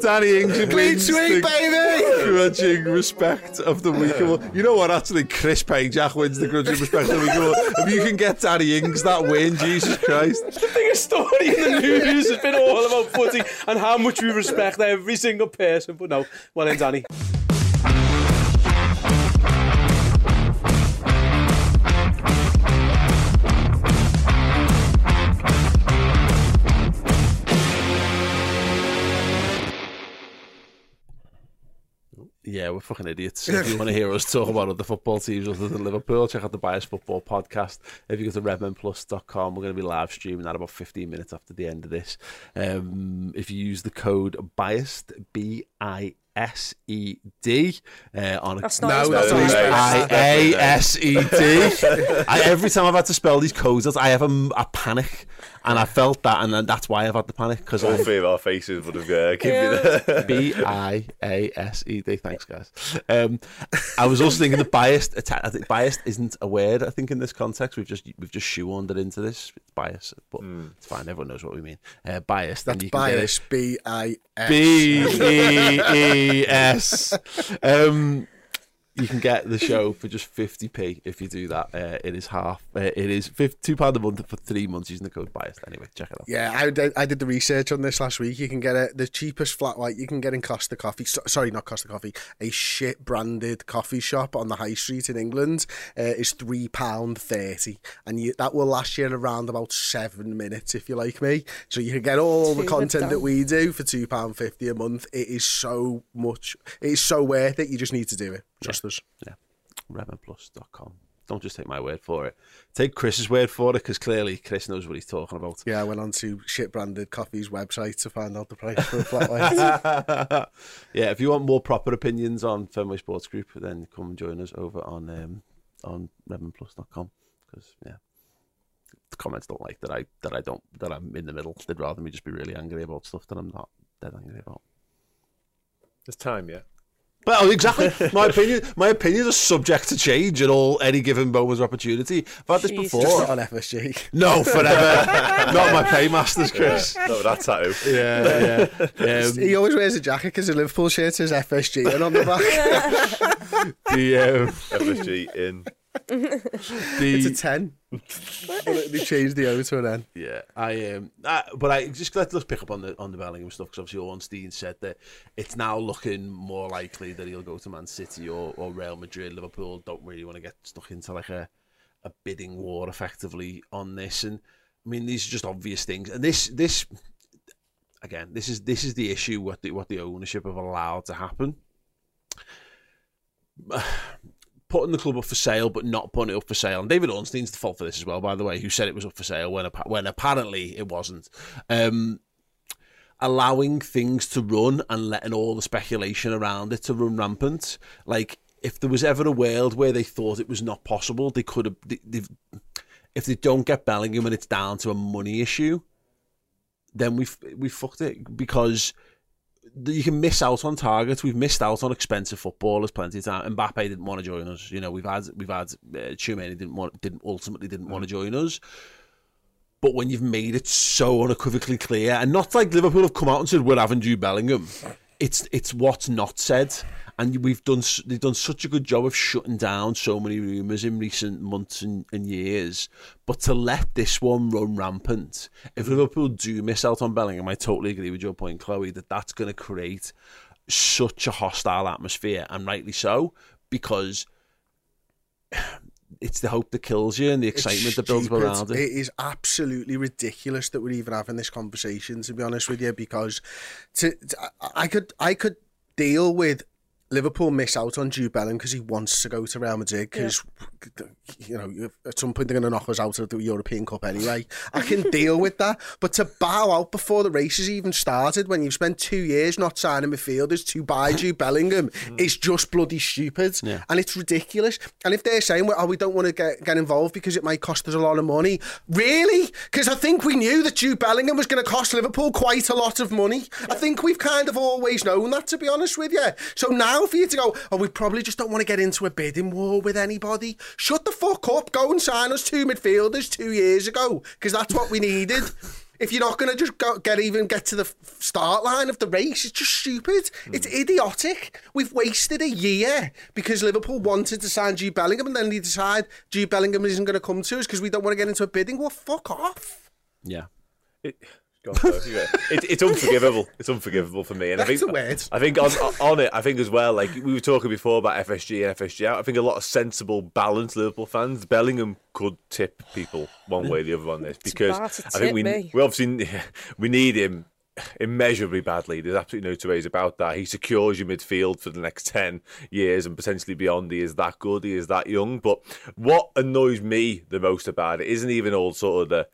Danny Ings Clean wins sweep, baby! grudging respect of the week. You know what? Actually, Chris Payjack wins the grudging respect of the week. If you can get Danny Ings that win, Jesus Christ. The biggest story in the news has been all about footy and how much we respect every single person, but no, well then Danny. Yeah, we're fucking idiots. <laughs> If you want to hear us talk about other football teams other than Liverpool, check out the Bias Football Podcast. If you go to redmenplus.com, we're going to be live streaming that about 15 minutes after the end of this. Um, if you use the code BIASED, B I S E D, uh, on a That's not No, that's that's not not nice. nice. I A S E D. <laughs> I- Every time I've had to spell these codes, I have a, a panic, and I felt that, and then that's why I've had the panic because All I three of our faces would have uh, given you the. B I A S E D. Thanks, guys. Um, I was also thinking the biased. atta- I think biased isn't a word. I think in this context, we've just we've just shoehorned it into this. It's bias, but it's fine. Everyone knows what we mean. Uh, biased. That's you can get it. bias. B I S. B E E S. Um, you can get the show for just 50p if you do that. Uh, it is half. Uh, it is fif- two pound a month for three months using the code biased. Anyway, check it out. Yeah, I did, I did the research on this last week. You can get it the cheapest flat white you can get in Costa Coffee. So, sorry, not Costa Coffee. A shit branded coffee shop on the high street in England uh, is three pound thirty, and you, that will last you around about seven minutes if you like me. So you can get all the content that we do for two pound fifty a month. It is so much. It is so worth it. You just need to do it. Trust us. Yeah. Redmenplus.com. don't just take my word for it. Take Chris's word for it because clearly Chris knows what he's talking about. Yeah, I went on to shit branded coffee's website to find out the price for a flat white. <laughs> yeah, if you want more proper opinions on Fenway Sports Group, then come join us over on um, on redmenplus.com because yeah, the comments don't like that I that I don't that I'm in the middle. They'd rather me just be really angry about stuff that I'm not dead angry about. There's time yet. Well, exactly. My opinion, my opinions are subject to change at all any given moment of opportunity. I've had this Jesus. Just before. not on FSG. No, forever. <laughs> not my paymasters, Chris. <laughs> No, that tattoo. Yeah, yeah. Um, <laughs> he always wears a jacket because the Liverpool shirt says FSG and on the back. the um, FSG in. It's a 10. But they changed the O to an N. yeah, I um, I, but I just let, let's pick up on the on the Bellingham stuff because obviously Ornstein said that it's now looking more likely that he'll go to Man City or, or Real Madrid. Liverpool don't really want to get stuck into like a a bidding war effectively on this, and I mean these are just obvious things. And this this again, this is this is the issue what the what the ownership have allowed to happen. Putting the club up for sale, but not putting it up for sale. And David Ornstein's the fault for this as well, by the way, who said it was up for sale when when apparently it wasn't. Um, allowing things to run and letting all the speculation around it to run rampant. Like if there was ever a world where they thought it was not possible, they could have. They, if they don't get Bellingham and it's down to a money issue, then we've we fucked it because you can miss out on targets. We've missed out on expensive footballers plenty of time. Mbappe didn't want to join us. You know, we've had we've had uh, Tchouameni didn't want didn't ultimately didn't want to join us. But when you've made it so unequivocally clear, and not like Liverpool have come out and said we're having Jude Bellingham, it's it's what's not said, and we've done they've done such a good job of shutting down so many rumours in recent months and, and years. But to let this one run rampant, if Liverpool do miss out on Bellingham, I totally agree with your point, Chloe, that that's going to create such a hostile atmosphere, and rightly so, because <sighs> it's the hope that kills you and the excitement that builds around it. It is absolutely ridiculous that we're even having this conversation. To be honest with you, because to, to- I- I could I could deal with Liverpool miss out on Jude Bellingham because he wants to go to Real Madrid because you know at some point they're going to knock us out of the European Cup anyway. I can <laughs> deal with that, but to bow out before the race has even started when you've spent two years not signing midfielders to buy <laughs> Jude Bellingham mm. is just bloody stupid Yeah. and it's ridiculous. And if they're saying, well, oh, we don't want to get, get involved because it might cost us a lot of money, really? Because I think we knew that Jude Bellingham was going to cost Liverpool quite a lot of money. I think we've kind of always known that, to be honest with you. So now for you to go, oh, we probably just don't want to get into a bidding war with anybody. Shut the fuck up. Go and sign us two midfielders two years ago because that's what we needed. If you're not going to just go, get even get to the start line of the race, it's just stupid. Hmm. It's idiotic. We've wasted a year because Liverpool wanted to sign Jude Bellingham and then they decide Jude Bellingham isn't going to come to us because we don't want to get into a bidding war. Fuck off. Yeah. It, go on, Chloe, you go. it, it's unforgivable. It's unforgivable for me. And I That's think a word. I think on on it, I think as well. Like we were talking before about FSG and FSG out. I think a lot of sensible, balanced Liverpool fans. Bellingham could tip people one way or the other on this because I think we me. we obviously <laughs> we need him immeasurably badly. There's absolutely no two ways about that. He secures your midfield for the next 10 years and potentially beyond. He is that good. He is that young. But what annoys me the most about it isn't even all sort of the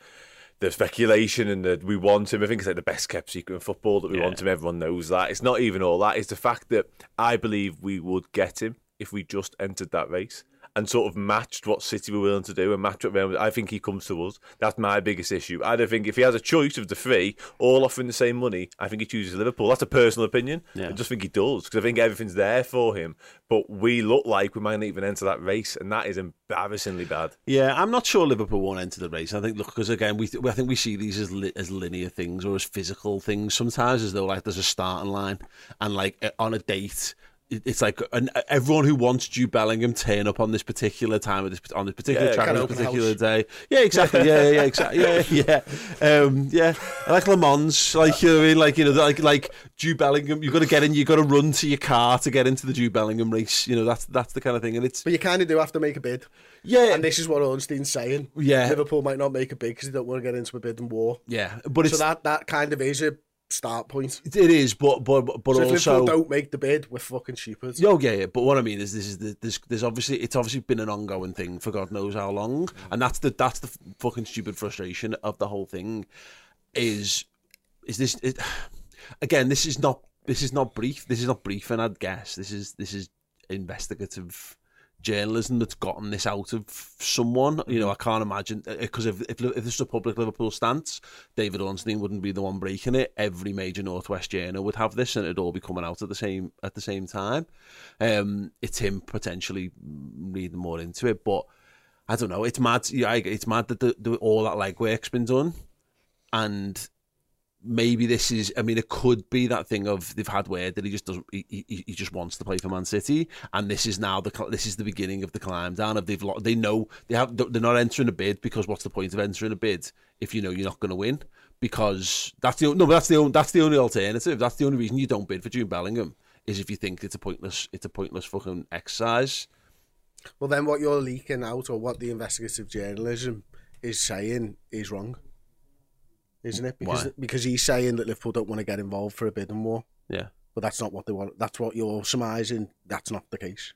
the speculation and that we want him. I think it's like the best kept secret in football that we want him. Everyone knows that. It's not even all that. It's the fact that I believe we would get him if we just entered that race and sort of matched what City were willing to do and matched what Real I think he comes to us. That's my biggest issue. I don't think if he has a choice of the three, all offering the same money, I think he chooses Liverpool. That's a personal opinion. Yeah. I just think he does because I think everything's there for him. But we look like we might not even enter that race, and that is embarrassingly bad. Yeah, I'm not sure Liverpool won't enter the race. I think look because again, we I think we see these as li- as linear things or as physical things sometimes, as though like there's a starting line and like on a date. It- It's like an, everyone who wants Jude Bellingham turn up on this particular time of this on this particular Yeah, track on this particular day. Yeah, exactly. Yeah, yeah, yeah, exactly. Yeah, <laughs> yeah, um, yeah. Like Le Mans, like you know, what I mean, like you know, like like Jude Bellingham. You've got to get in. You've got to run to your car to get into the Jude Bellingham race. You know, that's that's the kind of thing, and it's But you kind of do have to make a bid. yeah, And this is what Ornstein's saying. Yeah. Liverpool might not make a bid because they don't want to get into a bidding war. yeah. But it's so that, that kind of is a start point. It is, but but but so also don't make the bid, we're fucking stupid. Yo, yeah, yeah, but what I mean is, this is the, there's, there's obviously it's obviously been an ongoing thing for God knows how long, and that's the that's the fucking stupid frustration of the whole thing. Is is this it, <sighs> again? This is not this is not brief. This is not brief, and I'd guess this is this is investigative journalism that's gotten this out of someone. You know, I can't imagine because if, if if this is a public Liverpool stance, David Ornstein wouldn't be the one breaking it. Every major Northwest journal would have this, and it'd all be coming out at the same at the same time. Um, it's him potentially reading more into it, but I don't know. It's mad. Yeah, it's mad that the, the, all that legwork's been done, and maybe this is i mean it could be that thing of they've had word that he just doesn't he, he, he just wants to play for man city and this is now the this is the beginning of the climb down of they've they know they have they're not entering a bid because what's the point of entering a bid if you know you're not going to win? Because that's the no that's the that's the only alternative. That's the only reason you don't bid for Jude Bellingham is if you think it's a pointless it's a pointless fucking exercise. Well then what you're leaking out or what the investigative journalism is saying is wrong isn't it? Because Why? because he's saying that Liverpool don't want to get involved for a bidding war. Yeah. But that's not what they want. That's what you're surmising. That's not the case.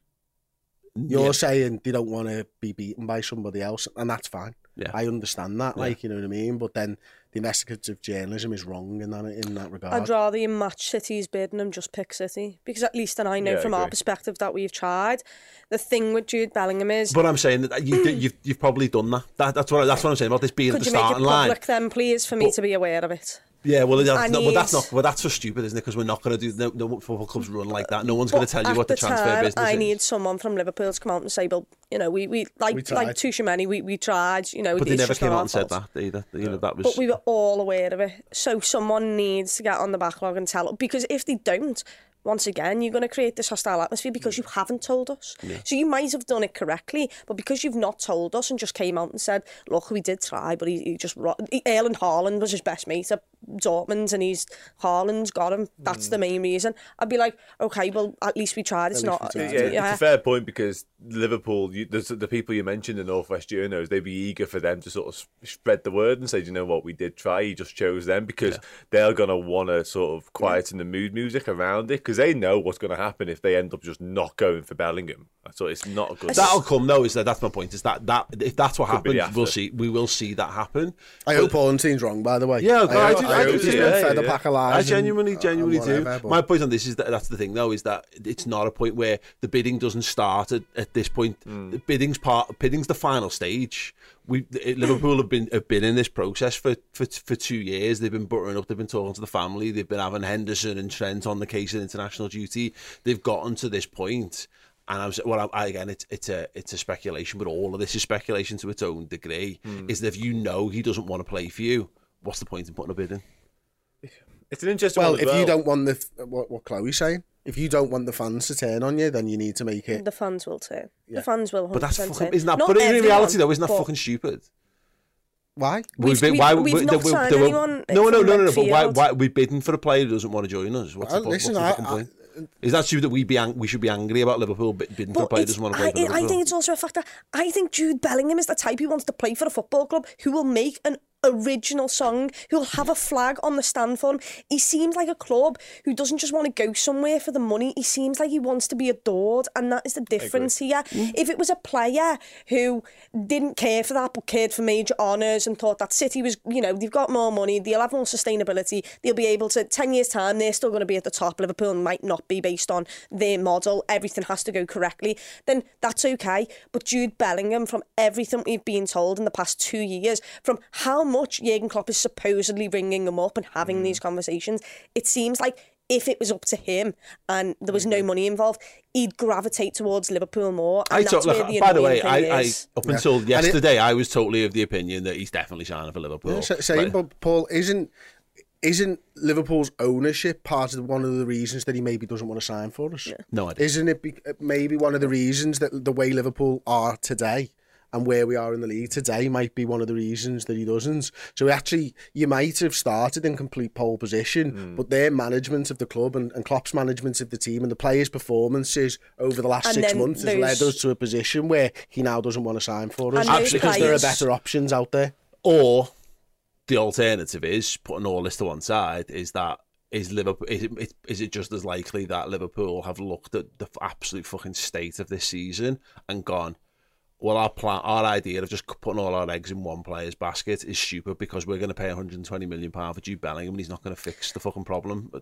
Mm, you're Yeah. saying they don't want to be beaten by somebody else, and that's fine. Yeah. I understand that, Yeah. like you know what I mean. But then the investigative journalism is wrong in that in that regard. I'd rather you match City's bid and just pick City because at least then I know Yeah, I from our perspective that we've tried. The thing with Jude Bellingham is But I'm saying that you, you've you've probably done that. that that's what I, that's what I'm saying about this being could at you the make it starting line. public then, please, for me But- to be aware of it? Yeah, well, I that's not, well, that's not well, that's so stupid, isn't it? Because we're not going to do no, no football clubs run like that. No one's going to tell you what the, the transfer time, business I is. need someone from Liverpool to come out and say, "Well, you know, we, we like We like tried. Tchouameni, we we tried, you know, but they never just came not out and said that either. You know, that was. But we were all aware of it. So someone needs to get on the backlog and tell because if they don't, once again, you're going to create this hostile atmosphere because you haven't told us. Yeah. So you might have done it correctly, but because you've not told us and just came out and said, "Look, we did try, but he, he just ro- he, Erling Haaland was his best mate at Dortmund, and he's Haaland's got him. That's the mm. main reason." I'd be like, "Okay, well, at least we tried. It's not." yeah, it's a fair point because Liverpool, you, there's the people you mentioned in Northwest Journos, they'd be eager for them to sort of spread the word and say, you know what, we did try. He just chose them because they're gonna want to sort of quieten the mood music around it because they know what's going to happen if they end up just not going for Bellingham. So it's not a good. That'll come. No, is that that's my point? Is that that if that's what Could happens, we'll see. We will see that happen. I hope Ornstein's wrong, by the way. Yeah, I, I, do, I, do hope yeah, fed yeah, pack of lies I and- genuinely, and genuinely whatever, do. but- My point on this is that that's the thing, though, is that it's not a point where the bidding doesn't start at, at this point. Hmm. The bidding's part. Bidding's the final stage. We Liverpool have been have been in this process for, for for two years. They've been buttering up. They've been talking to the family. They've been having Henderson and Trent on the case of international duty. They've gotten to this point. And I'm s- well, I, again, it's it's a it's a speculation, but all of this is speculation to its own degree. Hmm. Is that if you know he doesn't want to play for you, what's the point in putting a bid in? It's an interesting Well, one as if you well. don't want the what what Chloe's saying, if you don't want the fans to turn on you, then you need to make it. The fans will turn. Yeah. The fans will. 100% But that's fucking isn't that? Not but in reality, though, isn't that but- fucking stupid? Why? We've- been- we've- we've not we- signed we- we- anyone No, no, from no, no, no. But why? midfield. Why are we bidding for a player who doesn't want to join us? What's Uh, the, po- what's listen, the I- fucking I- Is that true that we be ang- we should be angry about Liverpool bid- bidding for a player who doesn't want to play I, for I think it's also a factor. I think Jude Bellingham is the type who wants to play for a football club who will make an original song, who'll have a flag on the stand for him. He seems like a club who doesn't just want to go somewhere for the money. He seems like he wants to be adored, and that is the difference here. Mm. If it was a player who didn't care for that but cared for major honours and thought that City was, you know, they've got more money, they'll have more sustainability, they'll be able to, 10 years' time, they're still going to be at the top. Liverpool might not be based on their model. Everything has to go correctly. Then that's okay. But Jude Bellingham, from everything we've been told in the past two years, from how much Jurgen Klopp is supposedly ringing him up and having these mm. conversations, it seems like if it was up to him and there was no mm-hmm. money involved, he'd gravitate towards Liverpool more. And I that's thought, where look, the by the way, I, I up Yeah. until And it- yesterday, I was totally of the opinion that he's definitely signing for Liverpool. Yeah, same, Like- but Paul isn't isn't Liverpool's ownership part of one of the reasons that he maybe doesn't want to sign for us? No idea. Isn't it be, maybe one of the reasons that the way Liverpool are today and where we are in the league today might be one of the reasons that he doesn't. So actually, you might have started in complete pole position, Hmm. but their management of the club and, and Klopp's management of the team and the players' performances over the last And six then months has led us to a position where he now doesn't want to sign for us And those because there are better options out there. or the alternative is putting all this to one side. Is that is Liverpool? Is it, is it just as likely that Liverpool have looked at the absolute fucking state of this season and gone? Well, our plan, our idea of just putting all our eggs in one player's basket is stupid because we're going to pay 120 million pound for Jude Bellingham and he's not going to fix the fucking problem uh,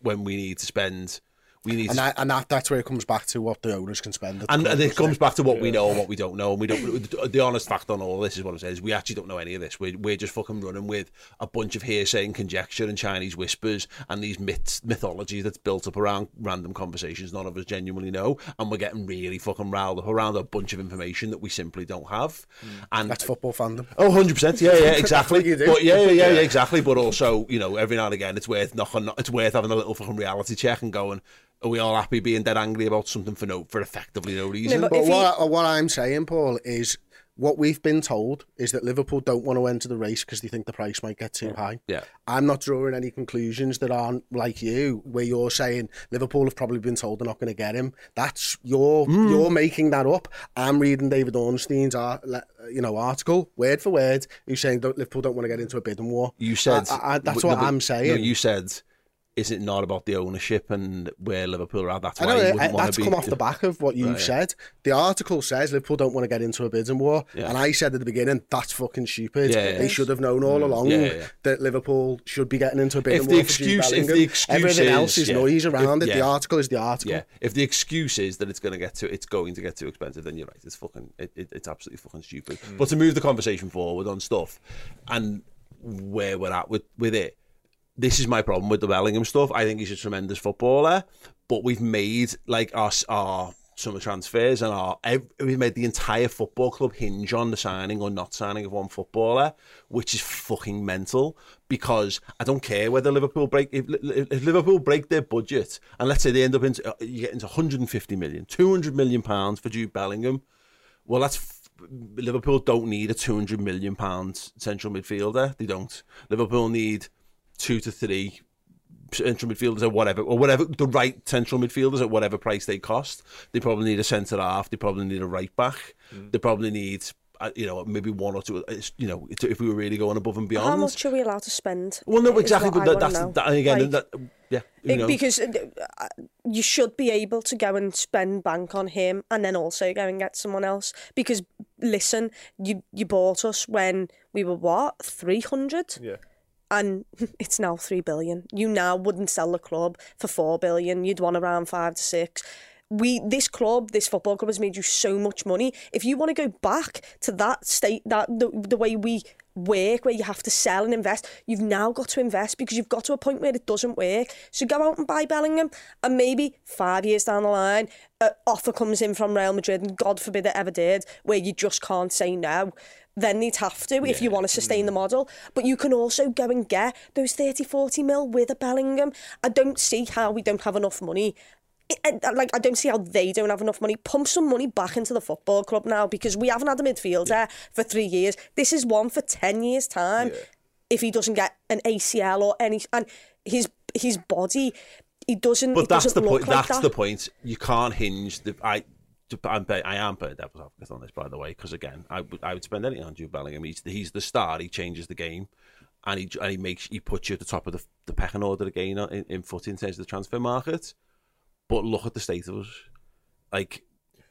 when we need to spend we need and, that, and that, that's where it comes back to what the owners can spend. And, and it comes back to what yeah. we know and what we don't know. And we don't. The honest fact on all this is what I'm saying is we actually don't know any of this. We're, we're just fucking running with a bunch of hearsay and conjecture and Chinese whispers and these myths, mythology that's built up around random conversations none of us genuinely know. And we're getting really fucking riled up around a bunch of information that we simply don't have. Mm. And that's football fandom. Oh, 100%. Yeah, yeah, <laughs> exactly. but yeah, yeah, yeah, yeah, exactly. But also, you know, every now and again, it's worth knocking, it's worth having a little fucking reality check and going, are we all happy being dead angry about something for no for effectively no reason? No, but, but what, he... what I'm saying, Paul, is what we've been told is that Liverpool don't want to enter the race because they think the price might get too high. Yeah. I'm not drawing any conclusions that aren't like you, where you're saying Liverpool have probably been told they're not going to get him. That's you're mm. you're making that up. I'm reading David Ornstein's art, you know article word for word, who's saying that Liverpool don't want to get into a bidding war. You said I, I, that's what I'm saying. No, you said is it not about the ownership and where Liverpool are at? That's why I know, uh, that's be... come off the back of what you've right, said. The article says Liverpool don't want to get into a bidding war, yeah. and I said at the beginning that's fucking stupid. Yeah, yeah, they should have known all mm. along that Liverpool should be getting into a bidding if war. The excuse, if the excuse everything is, else is noise around if, it. The article is the article. Yeah. If the excuse is that it's going to get to it's going to get too expensive, then you're right. It's fucking it, it, it's absolutely fucking stupid. Mm. But to move the conversation forward on stuff and where we're at with with it this is my problem with the Bellingham stuff. I think he's a tremendous footballer, but we've made like our our summer transfers and our we've made the entire football club hinge on the signing or not signing of one footballer, which is fucking mental. Because I don't care whether Liverpool break if, if Liverpool break their budget and let's say they end up into uh, you get into 150 million, 200 million pounds for Jude Bellingham. Well, that's Liverpool don't need a 200 million pounds central midfielder. They don't. Liverpool need two to three central midfielders or whatever, or whatever the right central midfielders at whatever price they cost. They probably need a centre half. They probably need a right back. Mm. They probably need. Uh, you know, maybe one or two. You know, if we were really going above and beyond. How much are we allowed to spend? Well, no, exactly. But that, that's that, again, like, that, yeah. You because uh, you should be able to go and spend bank on him, and then also go and get someone else. Because listen, you you bought us when we were what three hundred. Yeah and <laughs> it's now three billion. You now wouldn't sell the club for four billion. You'd want around five to six. We this club, this football club has made you so much money. If you want to go back to that state, that the, the way we work, where you have to sell and invest, you've now got to invest because you've got to a point where it doesn't work. So go out and buy Bellingham, and maybe five years down the line, an offer comes in from Real Madrid, and God forbid it ever did, where you just can't say no then they'd have to if you want to sustain the mm. model. But you can also go and get those 30, 40 mil with a Bellingham. I don't see how we don't have enough money. It, like I don't see how they don't have enough money. Pump some money back into the football club now because we haven't had a midfielder yeah. for three years. This is one for ten years time. Yeah. If he doesn't get an ACL or any, and his his body, he doesn't. But that's the point. Like that's that. the point. You can't hinge the. I I'm, I am putting devil's advocate on this, by the way, because again, I would I would spend anything on Jude Bellingham. He's the, he's the star. He changes the game, and he and he makes he puts you at the top of the, the pecking order again in, in foot in terms of the transfer market. But look at the state of us, like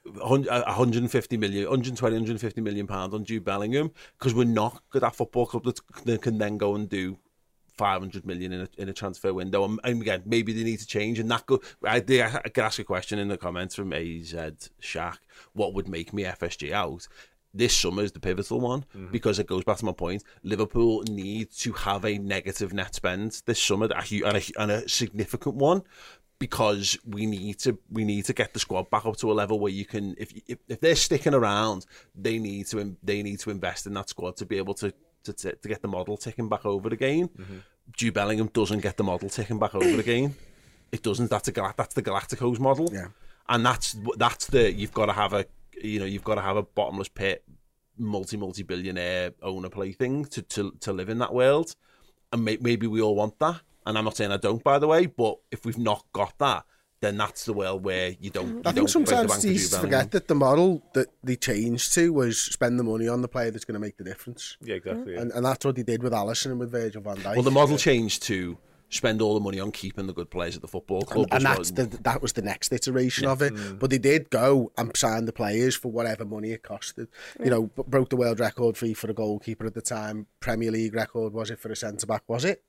150 million, 120, 150 million pounds on Jude Bellingham because we're not that football club that can then go and do 500 million in a, in a transfer window. And, and again, maybe they need to change. And that go, I, I could ask a question in the comments from AZ Shaq. What would make me FSG out? This summer is the pivotal one mm-hmm. because it goes back to my point. Liverpool need to have a negative net spend this summer and a, and a significant one because we need to we need to get the squad back up to a level where you can if if, if they're sticking around they need to they need to invest in that squad to be able to to, to, to get the model ticking back over again. Mm-hmm. Jude Bellingham doesn't get the model ticking back over again. It doesn't. That's a that's the Galacticos model. Yeah. And that's that's the you've got to have a you know you've got to have a bottomless pit multi multi billionaire owner plaything to to to live in that world. And may, maybe we all want that. And I'm not saying I don't, by the way. But if we've not got that, then that's the world where you don't. You I think don't break the sometimes bank it's for easy Jude to Bellingham. forget that the model that they changed to was spend the money on the player that's going to make the difference. Yeah, exactly. Yeah. And, and that's what they did with Alisson and with Virgil van Dijk. Well, the model changed to spend all the money on keeping the good players at the football club. and, and which that's was- the that was the next iteration of it. Mm. But they did go and sign the players for whatever money it costed. You know, b- broke the world record fee for a goalkeeper at the time. Premier League record was it for a centre back? Was it?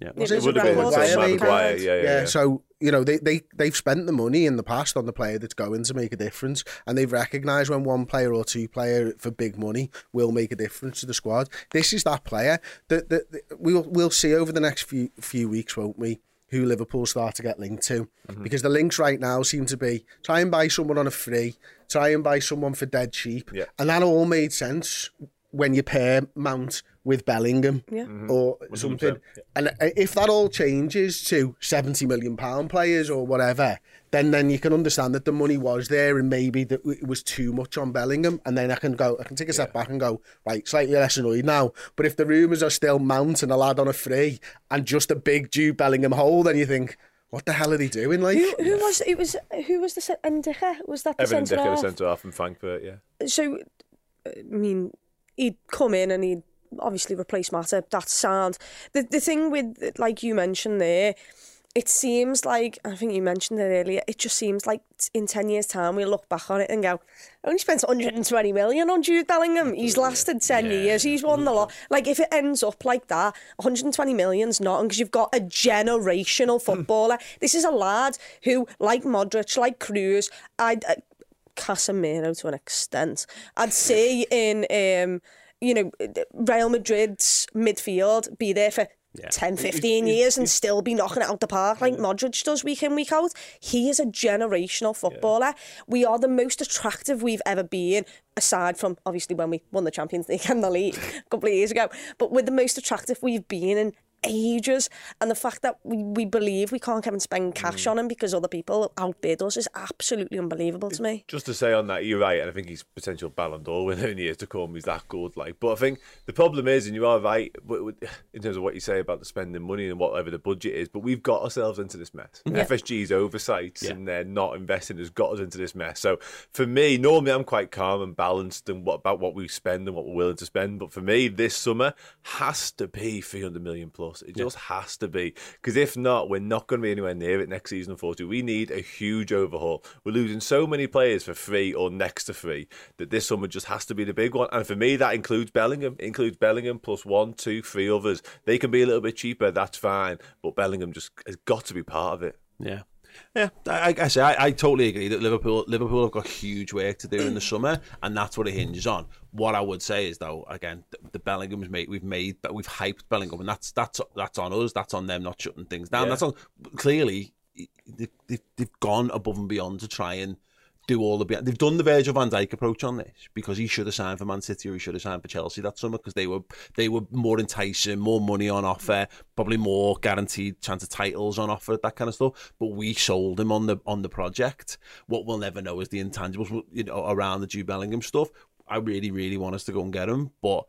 Yeah. Was It it? would have been record until Maguire, Matt yeah, yeah, yeah. So you know they they they've spent the money in the past on the player that's going to make a difference, and they've recognised when one player or two player for big money will make a difference to the squad. This is that player that that that we'll we'll see over the next few few weeks, won't we? Who Liverpool start to get linked to Mm-hmm. because the links right now seem to be try and buy someone on a free, try and buy someone for dead cheap, Yeah. and that all made sense when you pair Mount with Bellingham Yeah. Mm-hmm. or something. And uh, if that all changes to seventy million pound players or whatever, then then you can understand that the money was there and maybe that it was too much on Bellingham. And then I can go, I can take a step back and go, right, slightly less annoyed now. But if the rumours are still Mount and a lad on a free and just a big Jude Bellingham hole, then you think. What the hell are they doing? Like, Who, who was it? Was who was the ce- Ndicka? Was that the Evan centre Ndicka, the half? centre half from Frankfurt, yeah. So, I mean, he'd come in and he'd obviously replace Mata. That's sound. The the thing with like you mentioned there, it seems like I think you mentioned it earlier. It just seems like in ten years' time we look back on it and go, "I only spent 120 million on Jude Bellingham. He's lasted ten years. He's won the lot. Like if it ends up like that, 120 million's not because you've got a generational <laughs> footballer. this is a lad who, like Modric, like Kroos, I. Casemiro to an extent. I'd say in um, you know Real Madrid's midfield be there for 10, 15 years and still be knocking it out the park like Modric does week in, week out. He is a generational footballer. We are the most attractive we've ever been, aside from obviously when we won the Champions League and the league a couple of years ago. But we're the most attractive we've been in ages. And the fact that we, we believe we can't come and spend cash mm. on him because other people outbid us is absolutely unbelievable to me. Just to say on that, you're right, and I think he's potential Ballon d'Or winner in years to come. He's that good, like. But I think the problem is, and you are right w- w- in terms of what you say about the spending money and whatever the budget is. But we've got ourselves into this mess. FSG's oversights and they're not investing has got us into this mess. So for me, normally I'm quite calm and balanced and what about what we spend and what we're willing to spend. But for me, this summer has to be 300 million plus. It just has to be because if not, we're not going to be anywhere near it next season. Unfortunately, we need a huge overhaul. We're losing so many players for free or next to free that this summer just has to be the big one. And for me, that includes Bellingham. It includes Bellingham plus one, two, three others. They can be a little bit cheaper. That's fine, but Bellingham just has got to be part of it. Yeah. Yeah, I, I say I, I totally agree that Liverpool Liverpool have got huge work to do in the summer, and that's what it hinges on. What I would say is though, again, the, the Bellingham's made we've made, but we've hyped Bellingham, and that's that's that's on us. That's on them not shutting things down. Yeah. That's on clearly they, they've, they've gone above and beyond to try and do all the. They've done the Virgil Van Dijk approach on this because he should have signed for Man City or he should have signed for Chelsea that summer because they were they were more enticing, more money on offer, probably more guaranteed chance of titles on offer, that kind of stuff. But we sold him on the on the project. What we'll never know is the intangibles, you know, around the Jude Bellingham stuff. I really, really want us to go and get him, but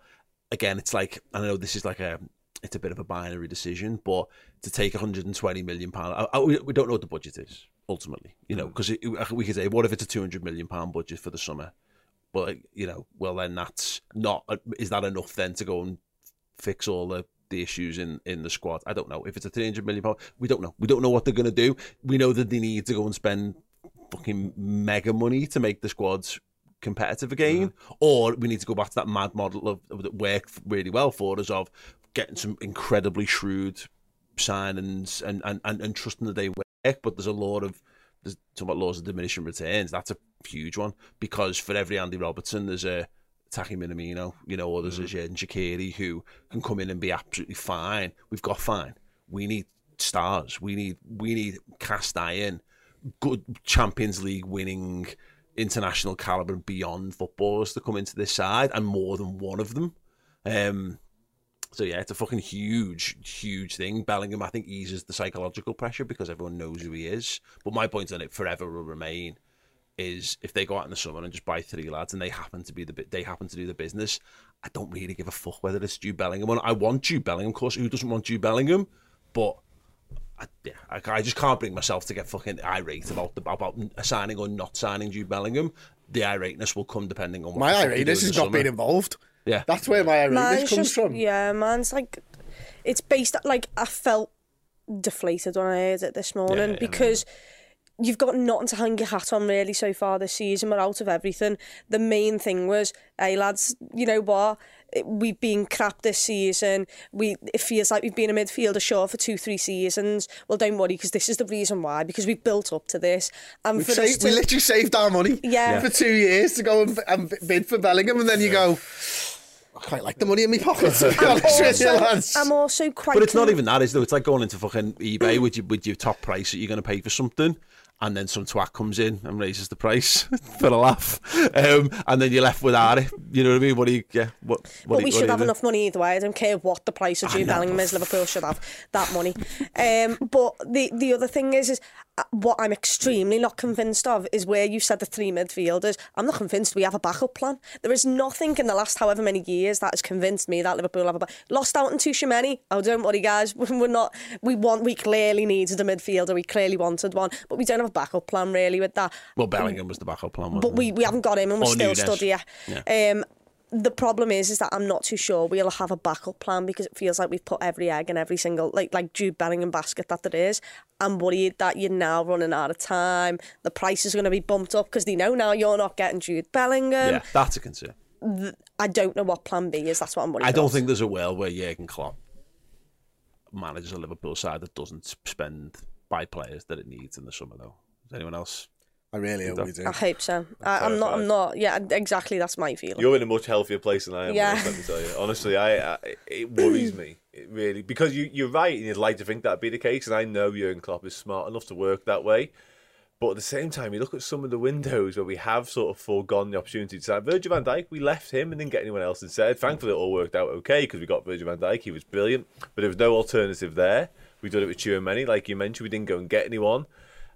again, it's like I know this is like a it's a bit of a binary decision, but to take 120 million pound, I, I, we don't know what the budget is ultimately, you know, mm. because we could say, what if it's a 200 million pound budget for the summer? But you know, well then that's not is that enough then to go and fix all the the issues in in the squad? I don't know if it's a 300 million pound. We don't know. We don't know what they're going to do. We know that they need to go and spend fucking mega money to make the squads competitive again, mm-hmm. or we need to go back to that mad model of, of that worked really well for us of getting some incredibly shrewd signings and, and, and, and trusting that they. But there's a lot of there's talking about laws of diminishing returns. That's a huge one because for every Andy Robertson, there's a Taki Minamino, you know, or there's a Jen Shaqiri who can come in and be absolutely fine. We've got fine. We need stars. We need we need cast iron, good Champions League winning, international caliber and beyond footballers to come into this side, and more than one of them. Um, so yeah, it's a fucking huge, huge thing. Bellingham, I think, eases the psychological pressure because everyone knows who he is. But my point on it forever will remain is if they go out in the summer and just buy three lads and they happen to be the bit they happen to do the business, I don't really give a fuck whether it's Jude Bellingham. or not. I want Jude Bellingham, of course. Who doesn't want Jude Bellingham? But I, yeah, I, I just can't bring myself to get fucking irate about the, about signing or not signing Jude Bellingham. The irateness will come depending on what My the fuck we do irateness is not being involved. Yeah. That's where my irateness Mine's comes just, from. yeah, mine's like, it's based, like, I felt deflated when I heard it this morning yeah, because you've got nothing to hang your hat on really so far this season. We're out of everything. The main thing was, hey lads, you know what? We've been crap this season. We it feels like we've been a midfielder short for two, three seasons. Well, don't worry because this is the reason why. Because we've built up to this, and We, for us saved, to, we literally saved our money Yeah. for two years to go and, and bid for Bellingham, and then you go, I quite like the money in my pocket, to be <laughs> honest with you, also, lads. I'm also quite. But it's not con- even that, is it? It's like going into fucking eBay with your with your top price that you're going to pay for something, and then some twat comes in and raises the price <laughs> for a laugh, um, and then you're left without it. You know what I mean? What do you? Yeah. What? what But we you- what should have do? enough money either way. I don't care what the price of Jude Bellingham is. Liverpool should have that money. Um, but the the other thing is, is what I'm extremely not convinced of is where you said the three midfielders. I'm not convinced we have a backup plan. There is nothing in the last however many years that has convinced me that Liverpool have a back. Lost out on Tchouameni. Oh, don't worry, guys. <laughs> We're not. We want. We clearly needed a midfielder. We clearly wanted one, but we don't have a backup plan really with that. Well, Bellingham was the backup plan, wasn't But we, we haven't got him and we're Or still Nunes. here. Yeah. Um, the problem is, is that I'm not too sure we'll have a backup plan because it feels like we've put every egg in every single like like Jude Bellingham basket that there is. I'm worried that you're now running out of time. The price is going to be bumped up because they know now you're not getting Jude Bellingham. yeah, that's a concern. I don't know what plan B is. That's what I'm worried. I don't about. think there's a world where Jurgen Klopp manages a Liverpool side that doesn't spend by players that it needs in the summer, though. Does anyone else? I really hope we do. I hope so. I, I'm not. I'm not. Yeah, exactly. That's my feeling. You're in a much healthier place than I am. Yeah. Yeah. Let me tell you. Honestly, I, I it worries me. It really because you you're right, and you'd like to think that'd be the case, and I know Jurgen Klopp is smart enough to work that way. But at the same time, you look at some of the windows where we have sort of foregone the opportunity to sign Virgil van Dijk. We left him and didn't get anyone else instead. Thankfully, it all worked out okay because we got Virgil van Dijk. He was brilliant, but there was no alternative there. We did it with Tchouameni, like you mentioned. We didn't go and get anyone.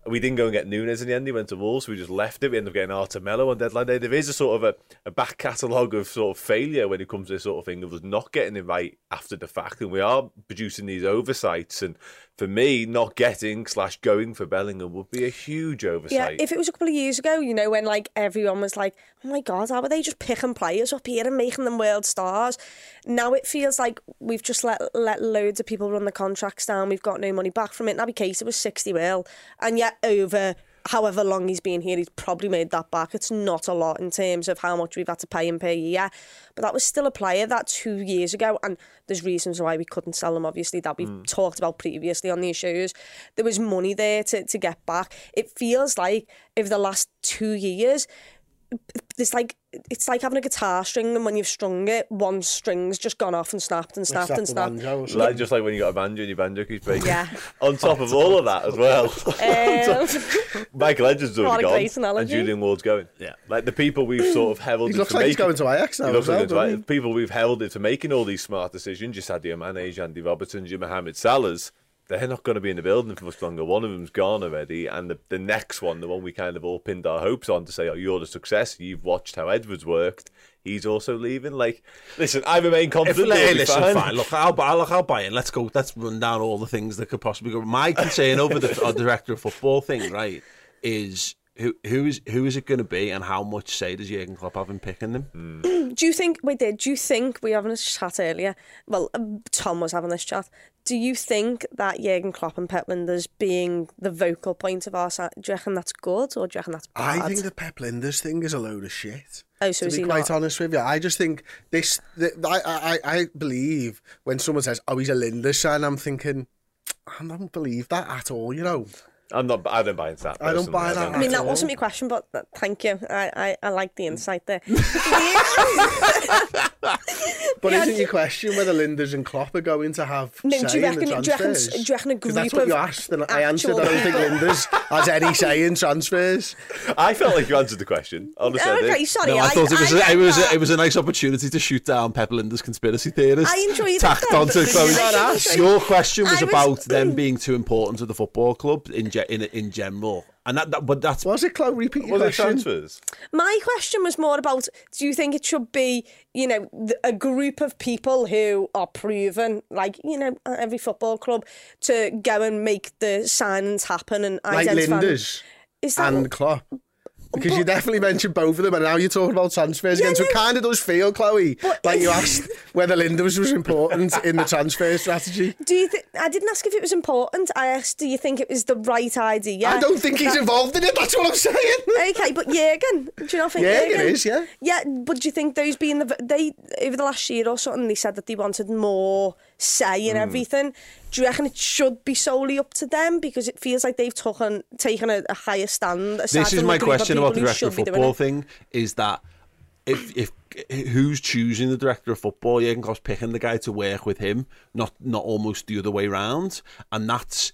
We didn't go and get Nunes in the end. He went to Wolves. We just left it. We ended up getting Arthur Melo on deadline day. There is a sort of a, a back catalogue of sort of failure when it comes to this sort of thing of us not getting it right after the fact. And we are producing these oversights. And for me, not getting slash going for Bellingham would be a huge oversight. Yeah, if it was a couple of years ago, you know, when like everyone was like, "Oh my god, how are they just picking players up here and making them world stars?" Now it feels like we've just let let loads of people run the contracts down. We've got no money back from it. Naby Keita was sixty mil, and yet over however long he's been here, he's probably made that back. It's not a lot in terms of how much we've had to pay him per year, but that was still a player that two years ago, and there's reasons why we couldn't sell him. Obviously, that we've hmm. talked about previously on these shows. There was money there to to get back. It feels like over the last two years. It's like it's like having a guitar string, and when you've strung it, one string's just gone off and snapped and snapped and snapped. banjo Like, just like when you got a banjo and your banjo keeps breaking. Yeah. <laughs> On top of all of that as well. Um, <laughs> Michael Edwards What already a gone. analogy. And Julian Ward's going. Yeah. Like the people we've sort of heralded He looks for like he's going to Ajax now He looks as like well, going to. People we've heralded for making all these smart decisions, just had Sadio Mane, Andy Robertson, Jim Mohamed Salah's, they're not going to be in the building for much longer. One of them's gone already, and the, the next one, the one we kind of all pinned our hopes on to say, oh, you're the success. You've watched how Edwards worked. He's also leaving. Like, listen, I remain If, confident. hey, listen, fine. fine. Look, I'll buy. Look, I'll buy in. Let's go. Let's run down all the things that could possibly go. My concern over the <laughs> uh, director of football thing, right, is who who is who is it going to be, and how much say does Jurgen Klopp have in picking them? do you think we did? Do you think we were having a chat earlier? Well, um, Tom was having this chat. Do you think that Jurgen Klopp and Pep Lijnders being the vocal point of our side, do you reckon that's good or do you reckon that's bad? I think the Pep Lijnders thing is a load of shit. Oh, so to is be he quite not? honest with you, I just think this. The, I, I I believe when someone says, "Oh, he's a Lijnders fan," I'm thinking, I don't believe that at all. You know, I'm not. I don't buy into that. I don't buy that I mean, that wasn't my question, but thank you. I, I, I like the insight there. <laughs> <laughs> But Yeah, isn't your question whether Lijnders and Klopp are going to have No, do say you in the reckon- do you reckon- transfers? do you reckon a 'Cause that's group what you asked, and I answered. actual I don't think people- Lijnders has any say in <laughs> transfers. I felt like you answered the question. Honestly, I oh, okay, sorry. No, I, thought it was I a, it was a, it was a nice opportunity to shoot down Pep Lijnders conspiracy theorist. I enjoyed it tacked though, onto but- Chloe. Your question was, was- about them <clears throat> being too important to the football club in ge- in in general, And that, that but that's Was it, Chloe? Repeat your Was question. transfers? My question was more about do you think it should be, you know, a group of people who are proven, like, you know, every football club, to go and make the signings happen and Like identify. Lijnders Is that and Klopp. Because you definitely mentioned both of them, and now you're talking about transfers again. So it kind of does feel, Chloe, like you <laughs> asked whether Lijnders was important in the transfer strategy. Do you think? I didn't ask if it was important. I asked, do you think it was the right idea? I don't think he's involved in it. That's what I'm saying. Okay, but Jurgen, do you not think Jurgen Jurgen is, yeah. Yeah, but do you think those being the they over the last year or something they said that they wanted more say in Hmm. everything. Do you reckon it should be solely up to them because it feels like they've taken taken a, a higher stand? this is my the group of question about the director of should be doing football thing is that if if who's choosing the director of football, Jurgen Klopp's picking the guy to work with him, not not almost the other way round, and that's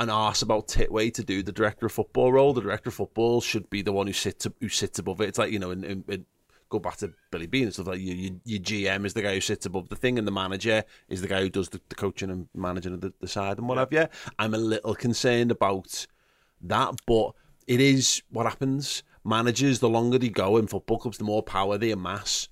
an arse about tit way to do the director of football role. The director of football should be the one who sits who sits above it. It's like you know, in, in, in go back to Billy Beane and stuff like your, your, your GM is the guy who sits above the thing, and the manager is the guy who does the, the coaching and managing of the, the side and what have you. I'm a little concerned about that, but it is what happens. Managers, the longer they go in football clubs, the more power they amass,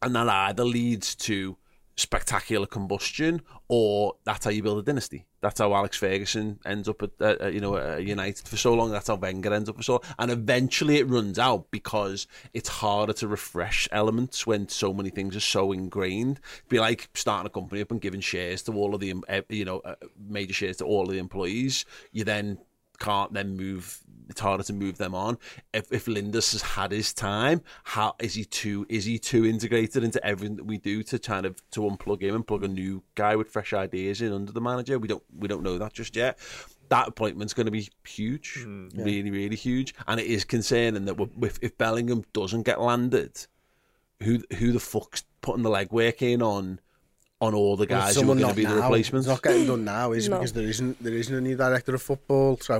and that either leads to spectacular combustion or that's how you build a dynasty. That's how Alex Ferguson ends up at you know uh, United for so long. That's how Wenger ends up for so long. And eventually it runs out because it's harder to refresh elements when so many things are so ingrained. It'd be like starting a company up and giving shares to all of the uh, you know uh, major shares to all of the employees. You then can't then move. It's harder to move them on. If if Lijnders has had his time, how is he too? Is he too integrated into everything that we do to kind of to unplug him and plug a new guy with fresh ideas in under the manager? We don't we don't know that just yet. That appointment's going to be huge, hmm, really really huge, and it is concerning that if if Bellingham doesn't get landed, who who the fuck's putting the legwork in on on all the guys who are going to be the replacements? It's not getting done <laughs> now, is it? No. Because there isn't there isn't a new director of football. So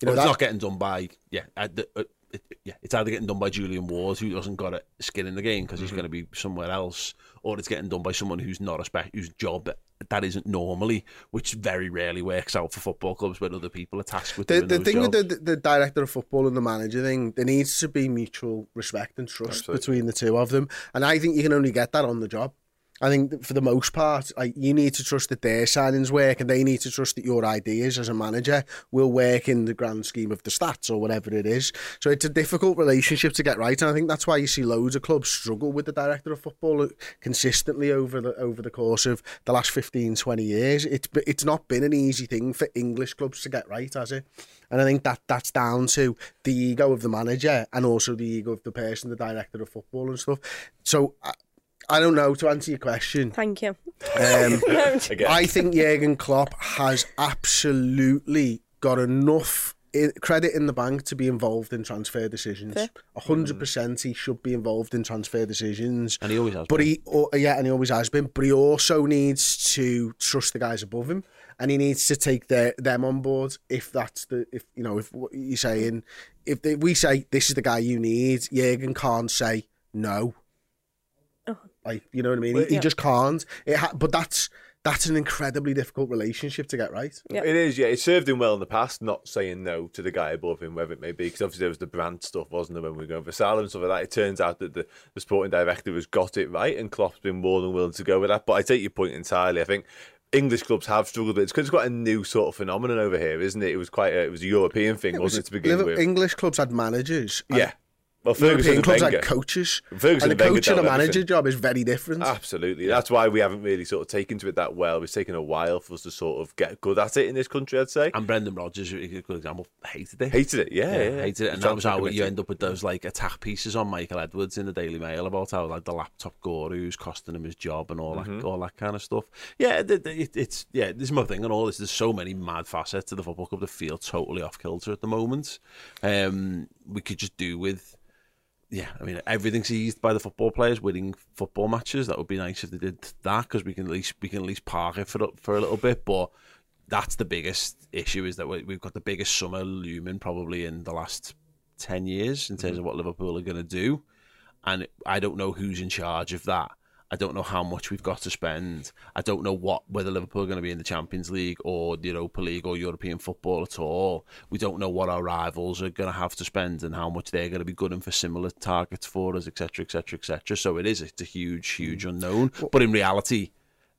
you know well, it's not getting done by yeah, at the, uh, it, yeah. It's either getting done by Julian Ward, who doesn't got a skin in the game because he's Mm-hmm. going to be somewhere else, or it's getting done by someone who's not a spec, whose job that isn't normally, which very rarely works out for football clubs when other people are tasked with The, doing the those thing jobs. with the, the director of football and the manager thing, there needs to be mutual respect and trust Absolutely. between the two of them, and I think you can only get that on the job. I think for the most part, like you need to trust that their signings work, and they need to trust that your ideas as a manager will work in the grand scheme of the stats or whatever it is. So it's a difficult relationship to get right, and I think that's why you see loads of clubs struggle with the director of football uh, consistently over the over the course of the last 15, 20 years. It's it's not been an easy thing for English clubs to get right, has it? And I think that that's down to the ego of the manager and also the ego of the person, the director of football and stuff. So. Uh, I, I don't know to answer your question. Thank you. Um, <laughs> I think Jurgen Klopp has absolutely got enough i credit in the bank to be involved in transfer decisions. A hundred percent, he should be involved in transfer decisions. And he always has But been. he, oh, yeah, and he always has been. But he also needs to trust the guys above him, and he needs to take their them on board. If that's the, if you know, if what you're saying, if they, we say this is the guy you need, Jurgen can't say no. Like you know what I mean? He, he just can't. It ha- but that's that's an incredibly difficult relationship to get right. Yeah. It is, yeah. It served him well in the past, not saying no to the guy above him, whether it may be, because obviously there was the brand stuff, wasn't there, when we were going for Salah and stuff like that. It turns out that the, the sporting director has got it right, and Klopp's been more than willing to go with that. But I take your point entirely. I think English clubs have struggled with it. It's because it's quite a new sort of phenomenon over here, isn't it? It was quite a, it was a European thing, wasn't it, to begin Liverpool- with? English clubs had managers. yeah. Well, Ferguson European clubs Wenger. had coaches. Ferguson and the coach and a manager everything. job is very different. Absolutely. That's why we haven't really sort of taken to it that well. It's taken a while for us to sort of get good at it in this country, I'd say. And Brendan Rodgers, a good example, hated it. Hated it, yeah. yeah, yeah. hated it, and that was how committee. you end up with those like attack pieces on Michael Edwards in the Daily Mail about how like the laptop guru's costing him his job and all that, Mm-hmm. all that kind of stuff. Yeah, it, it's yeah, this is my thing and all this. There's so many mad facets to the football club that feel totally off kilter at the moment. Um, we could just do with. Yeah, I mean everything's eased by the football players winning football matches. That would be nice if they did that because we can at least we can at least park it for for a little bit. But that's the biggest issue is that we- we've got the biggest summer looming probably in the last 10 years in terms mm-hmm. of what Liverpool are going to do. And I don't know who's in charge of that. I don't know how much we've got to spend. I don't know what whether Liverpool are going to be in the Champions League or the Europa League or European football at all. We don't know what our rivals are going to have to spend and how much they're going to be good for similar targets for us, etc., etc., etc. So it is it's a huge, huge mm. unknown. But in reality,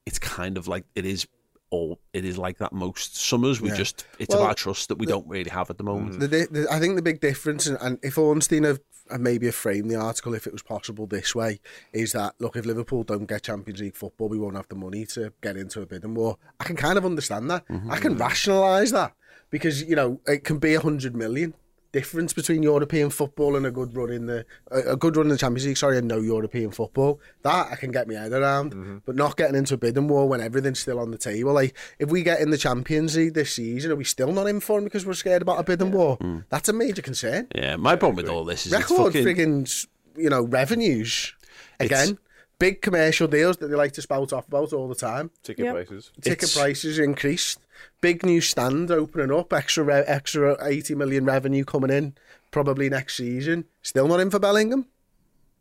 it's kind of like it is. All it is like that most summers. We Yeah. just it's Well, about trust that we don't really have at the moment. The, the, I think the big difference, and, and if Ornstein have, have maybe have framed the article, if it was possible this way, is that look, if Liverpool don't get Champions League football, we won't have the money to get into a bidding war. I can kind of understand that. Mm-hmm. I can rationalise that because you know it can be a hundred million difference between European football and a good run in the a, a good run in the Champions League. Sorry, and no European football. That I can get my head around, mm-hmm. but not getting into a bidding war when everything's still on the table. Like if we get in the Champions League this season, are we still not in for 'em because we're scared about a bidding war? Mm. That's a major concern. Yeah, my problem with all this is it's Record fucking, friggin' you know revenues again. Big commercial deals that they like to spout off about all the time. Ticket Yep. prices. Ticket It's- prices increased. Big new stand opening up. Extra re- extra eighty million revenue coming in probably next season. Still not in for Bellingham.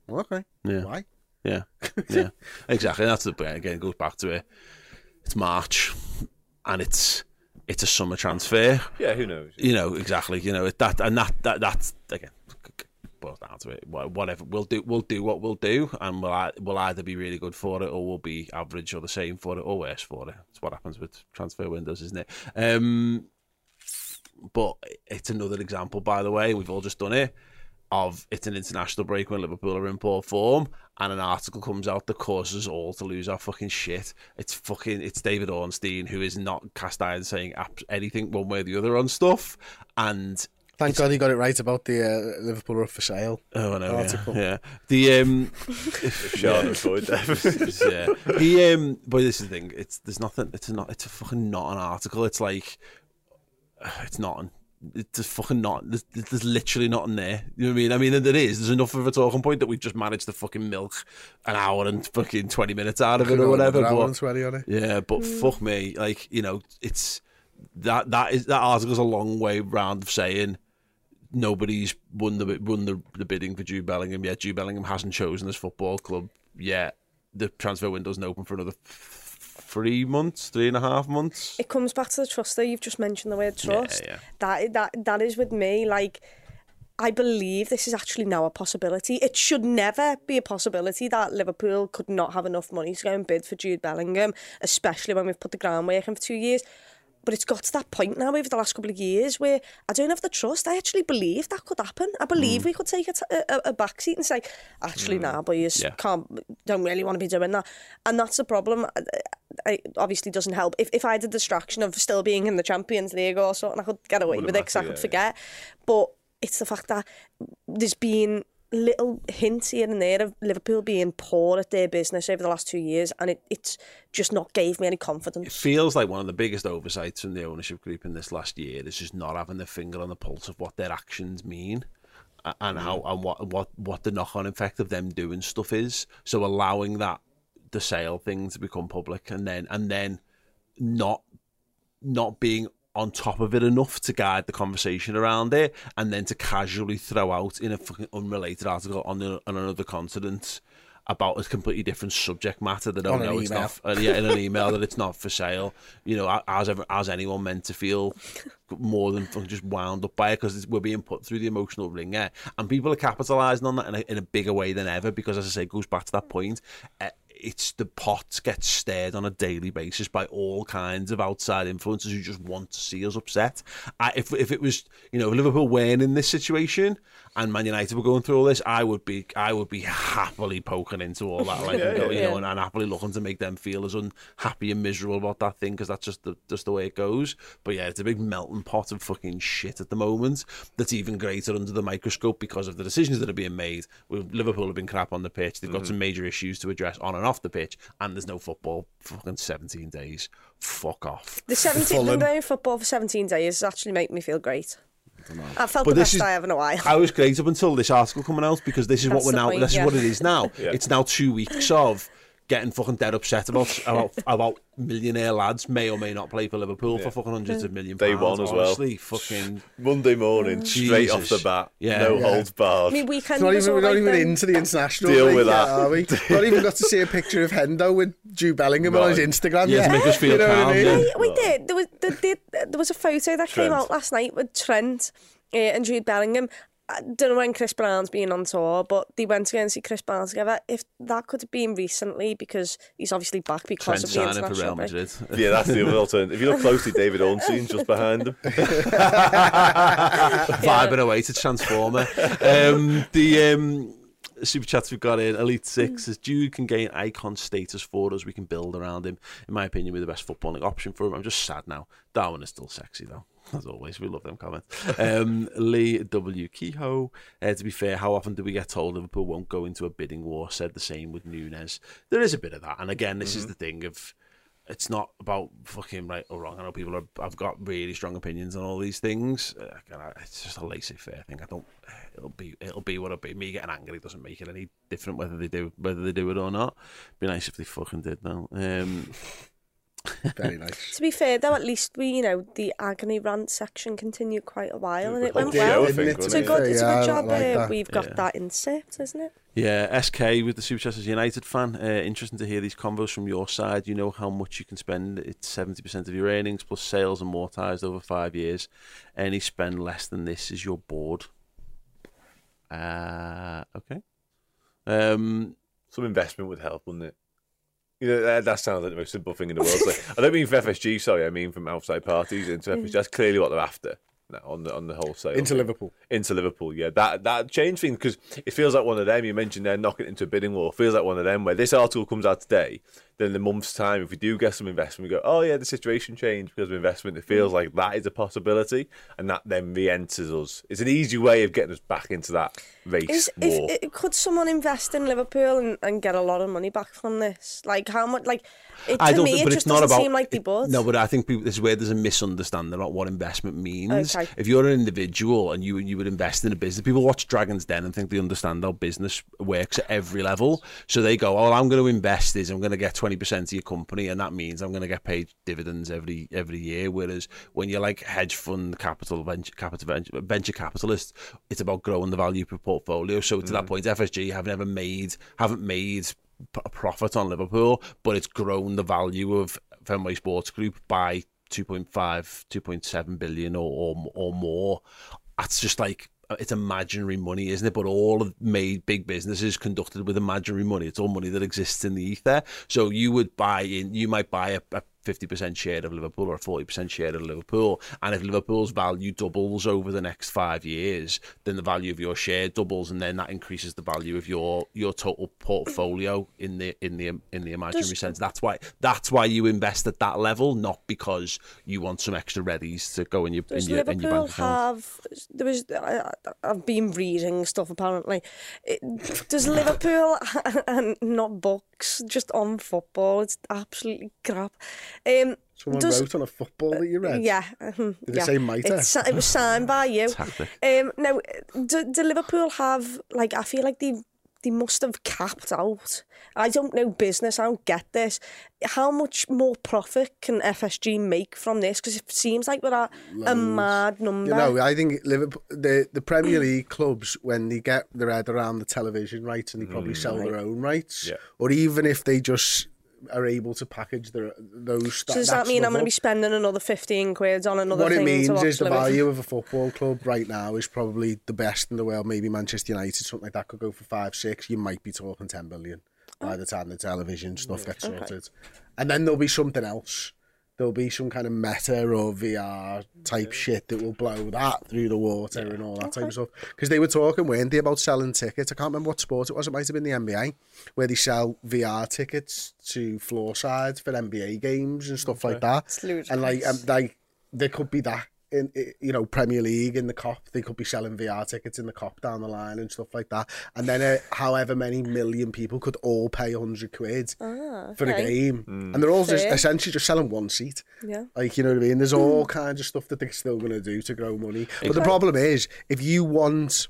Okay. Yeah. Why? Yeah, <laughs> yeah, exactly. That's the point. again it goes back to it. It's March, and it's it's a summer transfer. Yeah, who knows? You know exactly. You know that and that that that's again down to it. Whatever we'll do, we'll do what we'll do, and we'll we'll either be really good for it, or we'll be average or the same for it, or worse for it. That's what happens with transfer windows, isn't it? Um, but it's another example, by the way. We've all just done it. Of it's an international break when Liverpool are in poor form, and an article comes out that causes us all to lose our fucking shit. It's fucking it's David Ornstein who is not cast iron saying anything one way or the other on stuff, and Thank God he got it right about the uh, Liverpool are up for sale. oh no, yeah, Article. yeah, the um, <laughs> Sean <laughs> avoid yeah, he um, but this is the thing. It's there's nothing. It's not. It's a fucking not an article. It's like <sighs> it's not. An, it's just fucking not. There's, there's literally nothing there. You know what I mean? I mean, there is. There's enough of a talking point that we've just managed to fucking milk an hour and fucking twenty minutes out of it or whatever. Another hour But and 20 on it. yeah, but fuck me, like you know, it's that that is that article's a long way round of saying nobody's won the won the, the bidding for Jude Bellingham yet. Jude Bellingham hasn't chosen his football club yet. The transfer window's not open for another three months, three and a half months. It comes back to the trust that you've just mentioned the word trust. yeah. That that that is with me. Like I believe this is actually now a possibility. It should never be a possibility that Liverpool could not have enough money to go and bid for Jude Bellingham, especially when we've put the groundwork in for two years. But it's got to that point now over the last couple of years where I don't have the trust. I actually believe that could happen. I believe mm. we could take a, t- a, a back seat and say, actually, mm. nah, boys, Yeah. can't, don't really want to be doing that. And that's the problem. It obviously doesn't help. If, if I had the distraction of still being in the Champions League or something, I could get away with it because I could forget. But it's the fact that there's been little hints here and there of Liverpool being poor at their business over the last two years, and it, it's just not gave me any It confidence. feels like one of the biggest oversights from the ownership group in this last year is just not having their finger on the pulse of what their actions mean. And how mm. and what what what the knock on effect of them doing stuff is. So allowing that the sale thing to become public and then and then not not being on top of it enough to guide the conversation around it, and then to casually throw out in a fucking unrelated article on, the, on another continent about a completely different subject matter that an no, it's email. not. Uh, yeah, in an <laughs> email that it's not for sale. You know, as ever, as anyone meant to feel more than just wound up by it because we're being put through the emotional ringer, and people are capitalising on that in a, in a bigger way than ever. Because as I say, it goes back to that point. Uh, it's the pot gets stirred on a daily basis by all kinds of outside influences who just want to see us upset. I, if if it was you know if Liverpool weren't in this situation and Man United were going through all this, I would be I would be happily poking into all that, like <laughs> you know, yeah. and, and happily looking to make them feel as unhappy and miserable about that thing because that's just the just the way it goes. But yeah, it's a big melting pot of fucking shit at the moment. That's even greater under the microscope because of the decisions that are being made. With Liverpool have been crap on the pitch. They've got mm-hmm. some major issues to address on and off the pitch, and there's no football for fucking 17 days. Fuck off. The 17 Fulham. the football for 17 days actually make me feel great. I felt But the best is- I have in a while. I was great up until this article coming out because this is That's what we're now. point, this yeah. is what it is now. It's now two weeks of getting fucking dead upset about <laughs> about, about millionaire lads may or may not play for Liverpool for fucking hundreds of million Day pounds. one as well. Honestly, fucking Monday morning, straight off the bat, Yeah. no Yeah. holds barred. I mean, weekend It's not even, we're not alright even then. into the international. Deal league with yet, that. are we? <laughs> not even got to see a picture of Hendo with Jude Bellingham on his Instagram. Yeah, yet. to make us feel you know what calm, I mean? yeah. Yeah, we did. There was there, there, there was a photo that came out last night with Trent uh, and Jude Bellingham. I don't know when Chris Brown's been on tour, but they went to go and see Chris Brown together. If that could have been recently, because he's obviously back because Trent of the signing for international Real break. Yeah, that's the other alternative. If you look closely, David Ornstein's just behind him. <laughs> vibing away to Transformer. Um, the um, super chats we've got in Elite Six says Jude can gain icon status for us. We can build around him. In my opinion, we're the best footballing option for him. I'm just sad now. Darwin is still sexy though. <laughs> As always, we love them comments. Um, <laughs> Lee W. Kehoe. Uh, to be fair, how often do we get told Liverpool won't go into a bidding war? Said the same with Nunes. There is a bit of that. And again, this is the thing of it's not about fucking right or wrong. I know people are, have got really strong opinions on all these things. Uh, it's just a laissez-faire thing. I don't. It'll be it'll be what it'll be. Me getting angry doesn't make it any different whether they do whether they do it or not. Be nice if they fucking did though. Um, <laughs> Very nice. To be fair, though, at least we, you know, the agony rant section continued quite a while, and it went well. think, it, It's a good, it's a good job. like uh, we've got Yeah. that insert, isn't it? Yeah, SK with the Super Chats as United fan. Uh, interesting to hear these convos from your side. You know how much you can spend. It's 70% of your earnings plus sales amortized over five years. Any spend less than this is your board. Uh, okay. Um, Some investment would help, wouldn't it? You know, that, that sounds like the most simple thing in the world. It's like- I don't mean for FSG, sorry, I mean from outside parties into FSG. That's clearly what they're after now on the on the wholesale. Into thing. Liverpool. Into Liverpool, yeah. That that change thing because it feels like one of them. You mentioned they're knocking it into a bidding war. Feels like one of them where this article comes out today. Then in a month's time, if we do get some investment, we go, oh yeah, the situation changed because of investment. It feels mm. like that is a possibility, and that then re-enters us. It's an easy way of getting us back into that race Is, war. if, i could someone invest in Liverpool and, and get a lot of money back from this? Like how much? Like it, to I don't me, think, it just it's not doesn't about. seem like they would. No, but I think people, this is where there's a misunderstanding about what investment means. Okay. If you're an individual and you you would invest in a business, people watch Dragon's Den and think they understand how business works at every level. So they go, "Oh, I'm going to invest is I'm going to get twenty percent of your company, and that means I'm going to get paid dividends every every year." Whereas when you're like hedge fund capital venture capital venture, venture capitalist, it's about growing the value per portfolio. So to that mm. point, FSG have never made haven't made a profit on Liverpool, but it's grown the value of Fenway Sports Group by 2.5, 2.7 billion or, or, or more. That's just like, Uh, it's imaginary money, isn't it? But all of made big businesses conducted with imaginary money. It's all money that exists in the ether. So you would buy in, you might buy a, a 50% share of Liverpool or a 40% share of Liverpool. And if Liverpool's value doubles over the next five years, then the value of your share doubles and then that increases the value of your your total portfolio in the in the in the imaginary Does- sense. That's why that's why you invest at that level, not because you want some extra readies to go in your in your, in your bank account. have? There was. I, I've been reading stuff. Apparently, it, does Liverpool and <laughs> not books just on football. It's absolutely crap. Um, Someone does, wrote on a football that you read? Yeah. Uh-huh, Did yeah. they say mitre? It's, it was signed by you. um, now, do, do Liverpool have, like, I feel like they've they must have capped out. I don't know business. I don't get this. How much more profit can FSG make from this? Because it seems like we're at a mad number. You know, I think Liverpool, the the Premier League clubs, when they get their head around the television rights and they probably mm. sell their own rights, Yeah. or even if they just are able to package their those. so does that mean I'm going to be spending another fifteen quid on another What it thing means to watch is the value of a football club right now is probably the best in the world. Maybe Manchester United, something like that, could go for five, six. You might be talking ten billion by oh. the time the television stuff gets sorted, and then there'll be something else. There'll be some kind of meta or VR type shit that will blow that through the water and all that type of stuff. Because they were talking, weren't they, about selling tickets? I can't remember what sport it was. It might have been the NBA, where they sell VR tickets to floor sides for NBA games and stuff like that. It's. And like, um, like there could be that in you know Premier League in the Kop. They could be selling VR tickets in the Kop down the line and stuff like that. And then uh, however many million people could all pay hundred quid for a Ah, okay. game, and they're all just essentially just selling one seat. Yeah. Like you know what I mean? There's all kinds of stuff that they're still going to do to grow money. But the problem is, if you want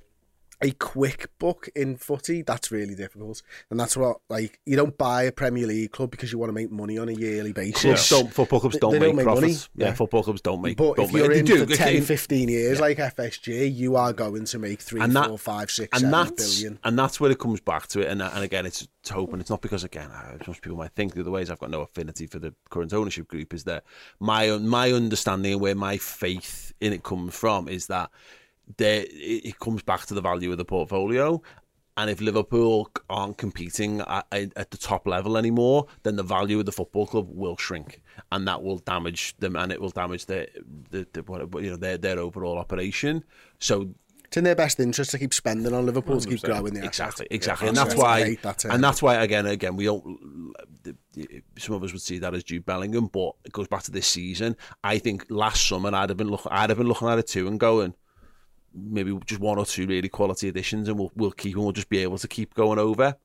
a quick book in footy, that's really difficult. And that's what, like, you don't buy a Premier League club because you want to make money on a yearly basis. Clubs don't, football clubs don't, they make, don't make profits. money. Yeah, football clubs don't make. But don't if you're they in do, for 10, 15 years, Yeah. like FSG, you are going to make three, and that, five, six, and seven that's, billion. And that's where it comes back to it. And, and again, it's, it's hope, and it's not because again, most people might think the other ways. I've got no affinity for the current ownership group. Is that my my understanding and where my faith in it comes from is that there it, comes back to the value of the portfolio. And if Liverpool aren't competing at, at the top level anymore, then the value of the football club will shrink, and that will damage them, and it will damage their, the, the you know, their their overall operation. So It's in their best interest to keep spending on Liverpool to keep growing the asset. exactly, exactly, Yeah, and that's why, that and that's why again, again, we don't. Some of us would see that as Jude Bellingham, but it goes back to this season. I think last summer I'd have been looking, I'd have been looking at it too and going, maybe just one or two really quality additions, and we'll we'll keep and we'll just be able to keep going over.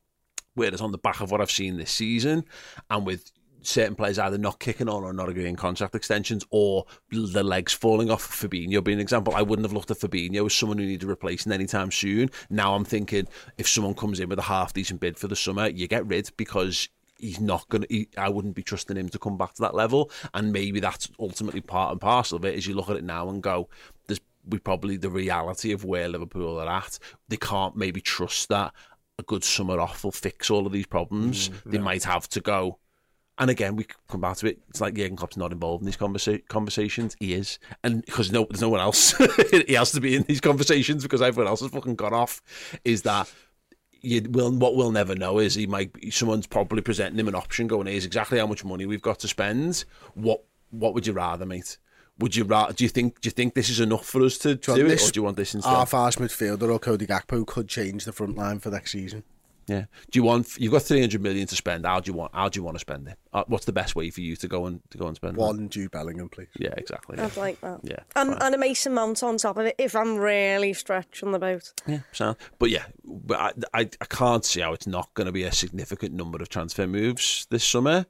Whereas on the back of what I've seen this season, and with certain players either not kicking on or not agreeing contract extensions, or the legs falling off. Fabinho being an example, I wouldn't have looked at Fabinho as someone who needed replacing anytime soon. Now I'm thinking if someone comes in with a half decent bid for the summer, you get rid because he's not going to, I wouldn't be trusting him to come back to that level. And maybe that's ultimately part and parcel of it is you look at it now and go, we probably the reality of where Liverpool are at. They can't maybe trust that a good summer off will fix all of these problems. Mm, they might have to go. And again, we come back to it. It's like Jurgen Klopp's not involved in these conversa- conversations. He is, and because no, there's no one else. <laughs> he has to be in these conversations because everyone else has fucking gone off. Is that you will what we'll never know is he might someone's probably presenting him an option going here's exactly how much money we've got to spend what what would you rather mate would you rather do you think do you think this is enough for us to do, you want it this or do you want this instead Half-arse midfielder or Cody Gakpo could change the front line for next season. yeah do you want you've got 300 million to spend how do you want how do you want to spend it uh, what's the best way for you to go and to go and spend it? One Jude Bellingham, please. yeah exactly yeah, I'd like that. yeah And, fine. and a Mason Mount on top of it if I'm really stretching the boat. Yeah, sound. But yeah, but I, I, I can't see how it's not going to be a significant number of transfer moves this summer.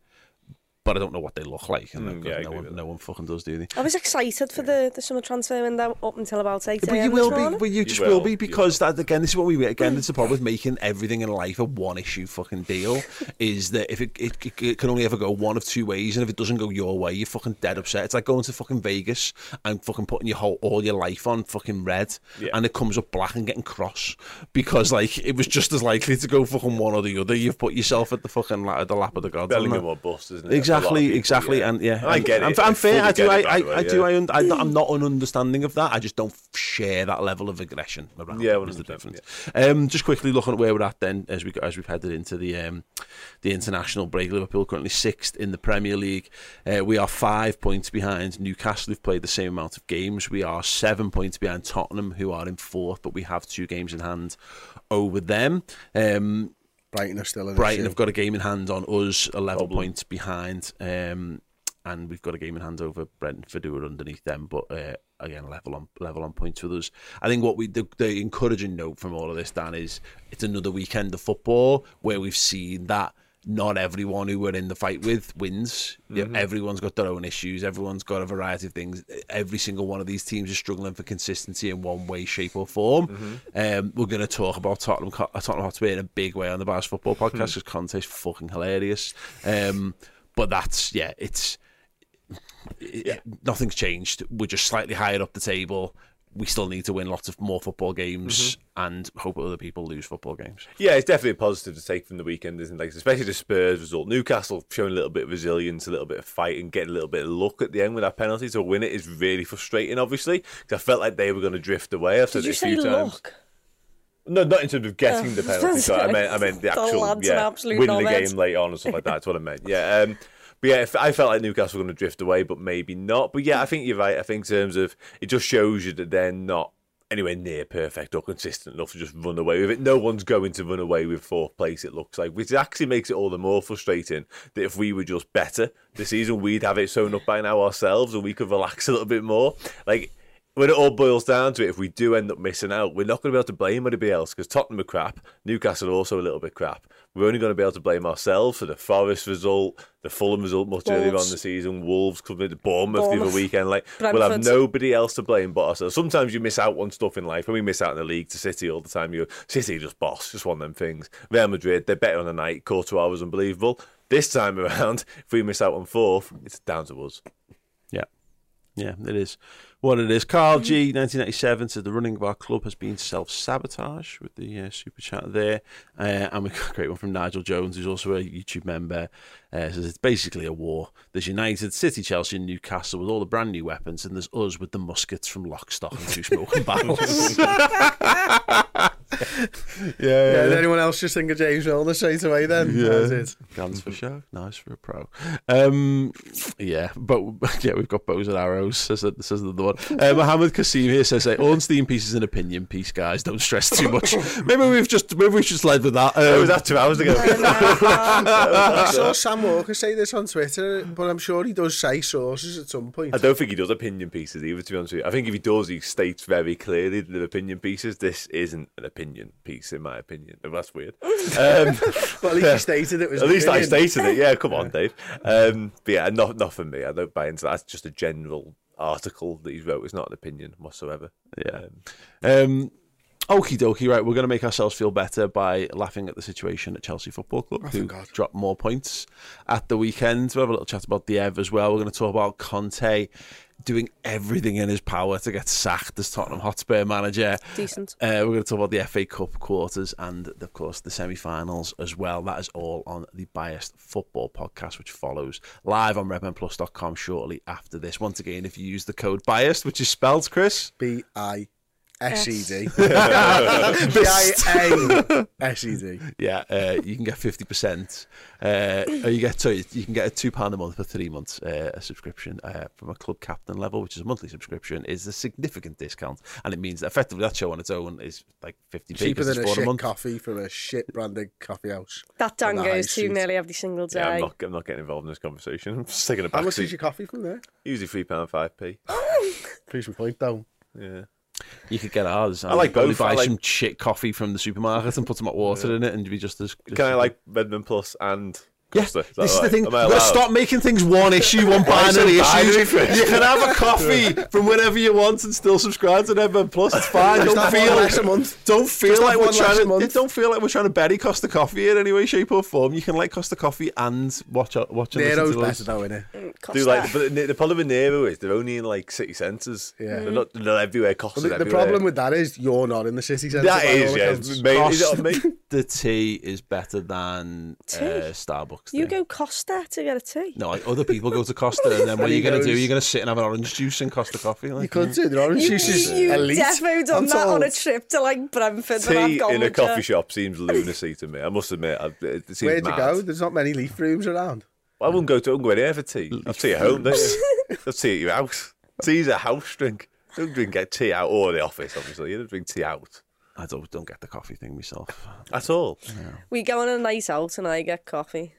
But I don't know what they look like, and Mm, yeah, no, one, no one fucking does, do they? I was excited for the, the summer transfer window up until about 8 But you will be, but you just will, will be you because that again. This is what we again. It's the <laughs> problem with making everything in life a one issue fucking deal. <laughs> is that if it, it, it, it can only ever go one of two ways, and if it doesn't go your way, you're fucking dead upset. It's like going to fucking Vegas and fucking putting your whole all your life on fucking red, Yeah. and it comes up black and getting cross because like it was just as likely to go fucking one or the other. You've put yourself at the fucking la- at the lap of the gods. haven't Bellingham or bust, isn't it? For a lot of Exactly, exactly, yeah. and yeah, I get I'm, it. I'm, fair. I do. I, I, way, I do. yeah. I, un- I'm not, I'm not an understanding of that. I just don't share that level of aggression around. Yeah, is the 100%, difference. Um, just quickly looking at where we're at then, as we as we've headed into the um, the international break. Liverpool currently sixth in the Premier League. Uh, we are five points behind Newcastle, who've played the same amount of games. We are seven points behind Tottenham, who are in fourth, but we have two games in hand over them. Um, Brighton are still in Brighton issue. have got a game in hand on us, 11 Problem. points behind. Um, and we've got a game in hand over Brentford, who are underneath them, but uh, again, level on level on points with us. I think what we the, the encouraging note from all of this, Dan, is it's another weekend of football where we've seen that not everyone who we're in the fight with wins. Yeah, everyone's got their own issues. Everyone's got a variety of things. Every single one of these teams is struggling for consistency in one way, shape, or form. Um, we're going to talk about Tottenham, Tottenham Hotspur in a big way on the Biased Football Podcast because Conte's fucking hilarious. Um, but that's yeah, it's it, nothing's changed. We're just slightly higher up the table. We still need to win lots of more football games and hope other people lose football games. Yeah, it's definitely a positive to take from the weekend, isn't it? Like, especially the Spurs result. Newcastle showing a little bit of resilience, a little bit of fight, and getting a little bit of luck at the end with that penalty to win it is really frustrating, obviously, because I felt like they were going to drift away. I've said Did it a few times. look? No, not in terms of getting <laughs> the penalty. sorry, I meant, I meant the The actual, lad's an yeah, absolute winning the knobhead. game late on and stuff like that. That's what I meant. Yeah. Um, but yeah, I felt like Newcastle were going to drift away, but maybe not. But yeah, I think you're right. I think in terms of it just shows you that they're not anywhere near perfect or consistent enough to just run away with it. No one's going to run away with fourth place, it looks like, which actually makes it all the more frustrating that if we were just better this season, we'd have it sewn up by now ourselves and we could relax a little bit more. Like, when it all boils down to it, if we do end up missing out, we're not going to be able to blame anybody else because Tottenham are crap, Newcastle are also a little bit crap. We're only going to be able to blame ourselves for the Forest result, the Fulham result much earlier on the season, Wolves coming to Bournemouth, the Bournemouth. other weekend. Like we'll have nobody else to blame but ourselves. Sometimes you miss out on stuff in life. and we miss out in the league to City all the time, you City just boss, just one of them things. Real Madrid, they're better on the night. Courtois was unbelievable. This time around, <laughs> if we miss out on fourth, it's down to us. Yeah. Yeah, it is what it is. Carl G, 1997, said the running of our club has been self sabotage with the uh, super chat there. Uh, and we've got a great one from Nigel Jones, who's also a YouTube member. Uh, says it's basically a war. There's United, City, Chelsea, and Newcastle with all the brand new weapons, and there's us with the muskets from Lock, Stock, and Two Smoking <laughs> Barrels. <laughs> <laughs> Yeah, did anyone else just think of James Milner straight away then? Yeah. That it. Guns for show, nice for a pro. Um, yeah, but <laughs> yeah, we've got bows and arrows. Says that says the one. Uh, <laughs> Mohammed Kasim here says, "Ornstein piece is an opinion piece, guys. Don't stress too much. maybe we've just maybe we've just led with that. Um, Oh, was that two hours ago? I saw Sam Walker say this on Twitter, but I'm sure he does say sources at some point. I don't think he does opinion pieces either, to be honest with you. I think if he does, he states very clearly that they're opinion pieces. This isn't an opinion piece, in my opinion. Oh, That's weird. <laughs> Um, Well, at least he stated it was. at an least I stated it. Yeah, come on, Dave. Um, but yeah, not, not for me. I don't buy into that. That's just a general article that he wrote. It's not an opinion whatsoever. Yeah. Um, Um, Okie dokie, right. We're going to make ourselves feel better by laughing at the situation at Chelsea Football Club, who dropped more points at the weekend. We'll have a little chat about the Ev as well. We're going to talk about Conte doing everything in his power to get sacked as Tottenham Hotspur manager. Decent. Uh, we're going to talk about the FA Cup quarters and, of course, the semi finals as well. That is all on the Biased Football podcast, which follows live on redmenplus.com shortly after this. Once again, if you use the code BIASED, which is spelled, Chris. B I S E D. B I A S E D. Yeah, uh, you can get fifty percent. Uh, or you get sorry, you can get a two pound a month for three months. Uh, a subscription uh, from a club captain level, which is a monthly subscription, is a significant discount, and it means that effectively that show on its own is like fifty p Cheaper than a four a month. coffee from a shit branded coffee house. That Dan On the goes to nearly every single day. yeah, I'm not, I'm not getting involved in this conversation. <laughs> I'm just taking a How back much seat. is your coffee from there? Usually £3.5p. Please my point down. Yeah. You could get ours. I like both. I Buy like- some shit coffee from the supermarket and put some hot water in it, and be just as. Can I like Redmen Plus and Yeah, Costa? Is that this is the thing. Am We've I got to stop making things one issue, one <laughs> Why so binary issue. You can have a <laughs> coffee from whenever you want and still subscribe to Redmen Plus. It's fine. Just Don't feel less a month. Don't feel Just like have we're trying to. month. Don't feel like we're trying to bury Costa Coffee in any way, shape, or form. You can like Costa Coffee and watch watch and listen Nero's to us. better though, innit? Do like, but the, the problem with Nero is they're only in like city centres. Yeah. they're not, they're not everywhere. Costa's Well, the, the problem with that is you're not in the city centre. that by is all yeah. accounts. Mate, is it Costa- <laughs> The tea is better than uh, Starbucks. You there. go Costa to get a tea. No, like other people go to Costa, and then <laughs> what are you going to do? goes- You're going to sit and have an orange juice and Costa coffee. Like, You could do. The orange You, juice is you elite. defo done I'm that on a trip to like Brentford when I've Tea gone in a with coffee shop seems lunacy to me. I must admit, I, it seems Where'd you mad. go? There's not many leaf rooms around. I wouldn't go to. I wouldn't go anywhere for tea. I've tea at home, don't you? I've tea at your house. Tea's a house drink. Don't drink get tea out or the office. Obviously, you don't drink tea out I don't don't get the coffee thing myself. at all. We go on a night out and I get coffee.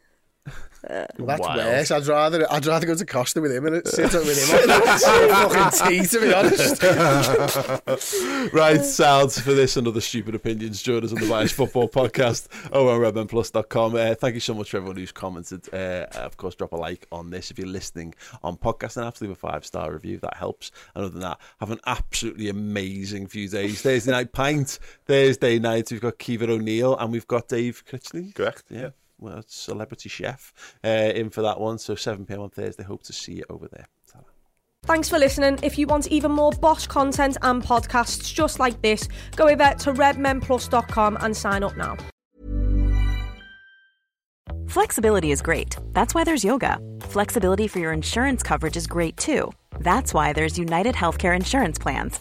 Well, that's Wild. worse. I'd rather I'd rather go to Costa with him and <laughs> sit up with him on fucking <laughs> tea. To be honest, <laughs> right, sounds for this and other stupid opinions. Join us on the Biased Football Podcast over on redmenplus.com. Uh, thank you so much for everyone who's commented. Uh, of course, drop a like on this if you're listening on podcast and have to a five star review. That helps. And other than that, have an absolutely amazing few days. Thursday night pint. Thursday night we've got Kiva O'Neill and we've got Dave Critchley. Correct. Yeah. Well, celebrity chef uh, in for that one. So 7 p.m. on Thursday. Hope to see you over there. Thanks for listening. If you want even more Bosch content and podcasts just like this, go over to redmenplus.com and sign up now. Flexibility is great. That's why there's yoga. Flexibility for your insurance coverage is great too. That's why there's United Healthcare Insurance Plans.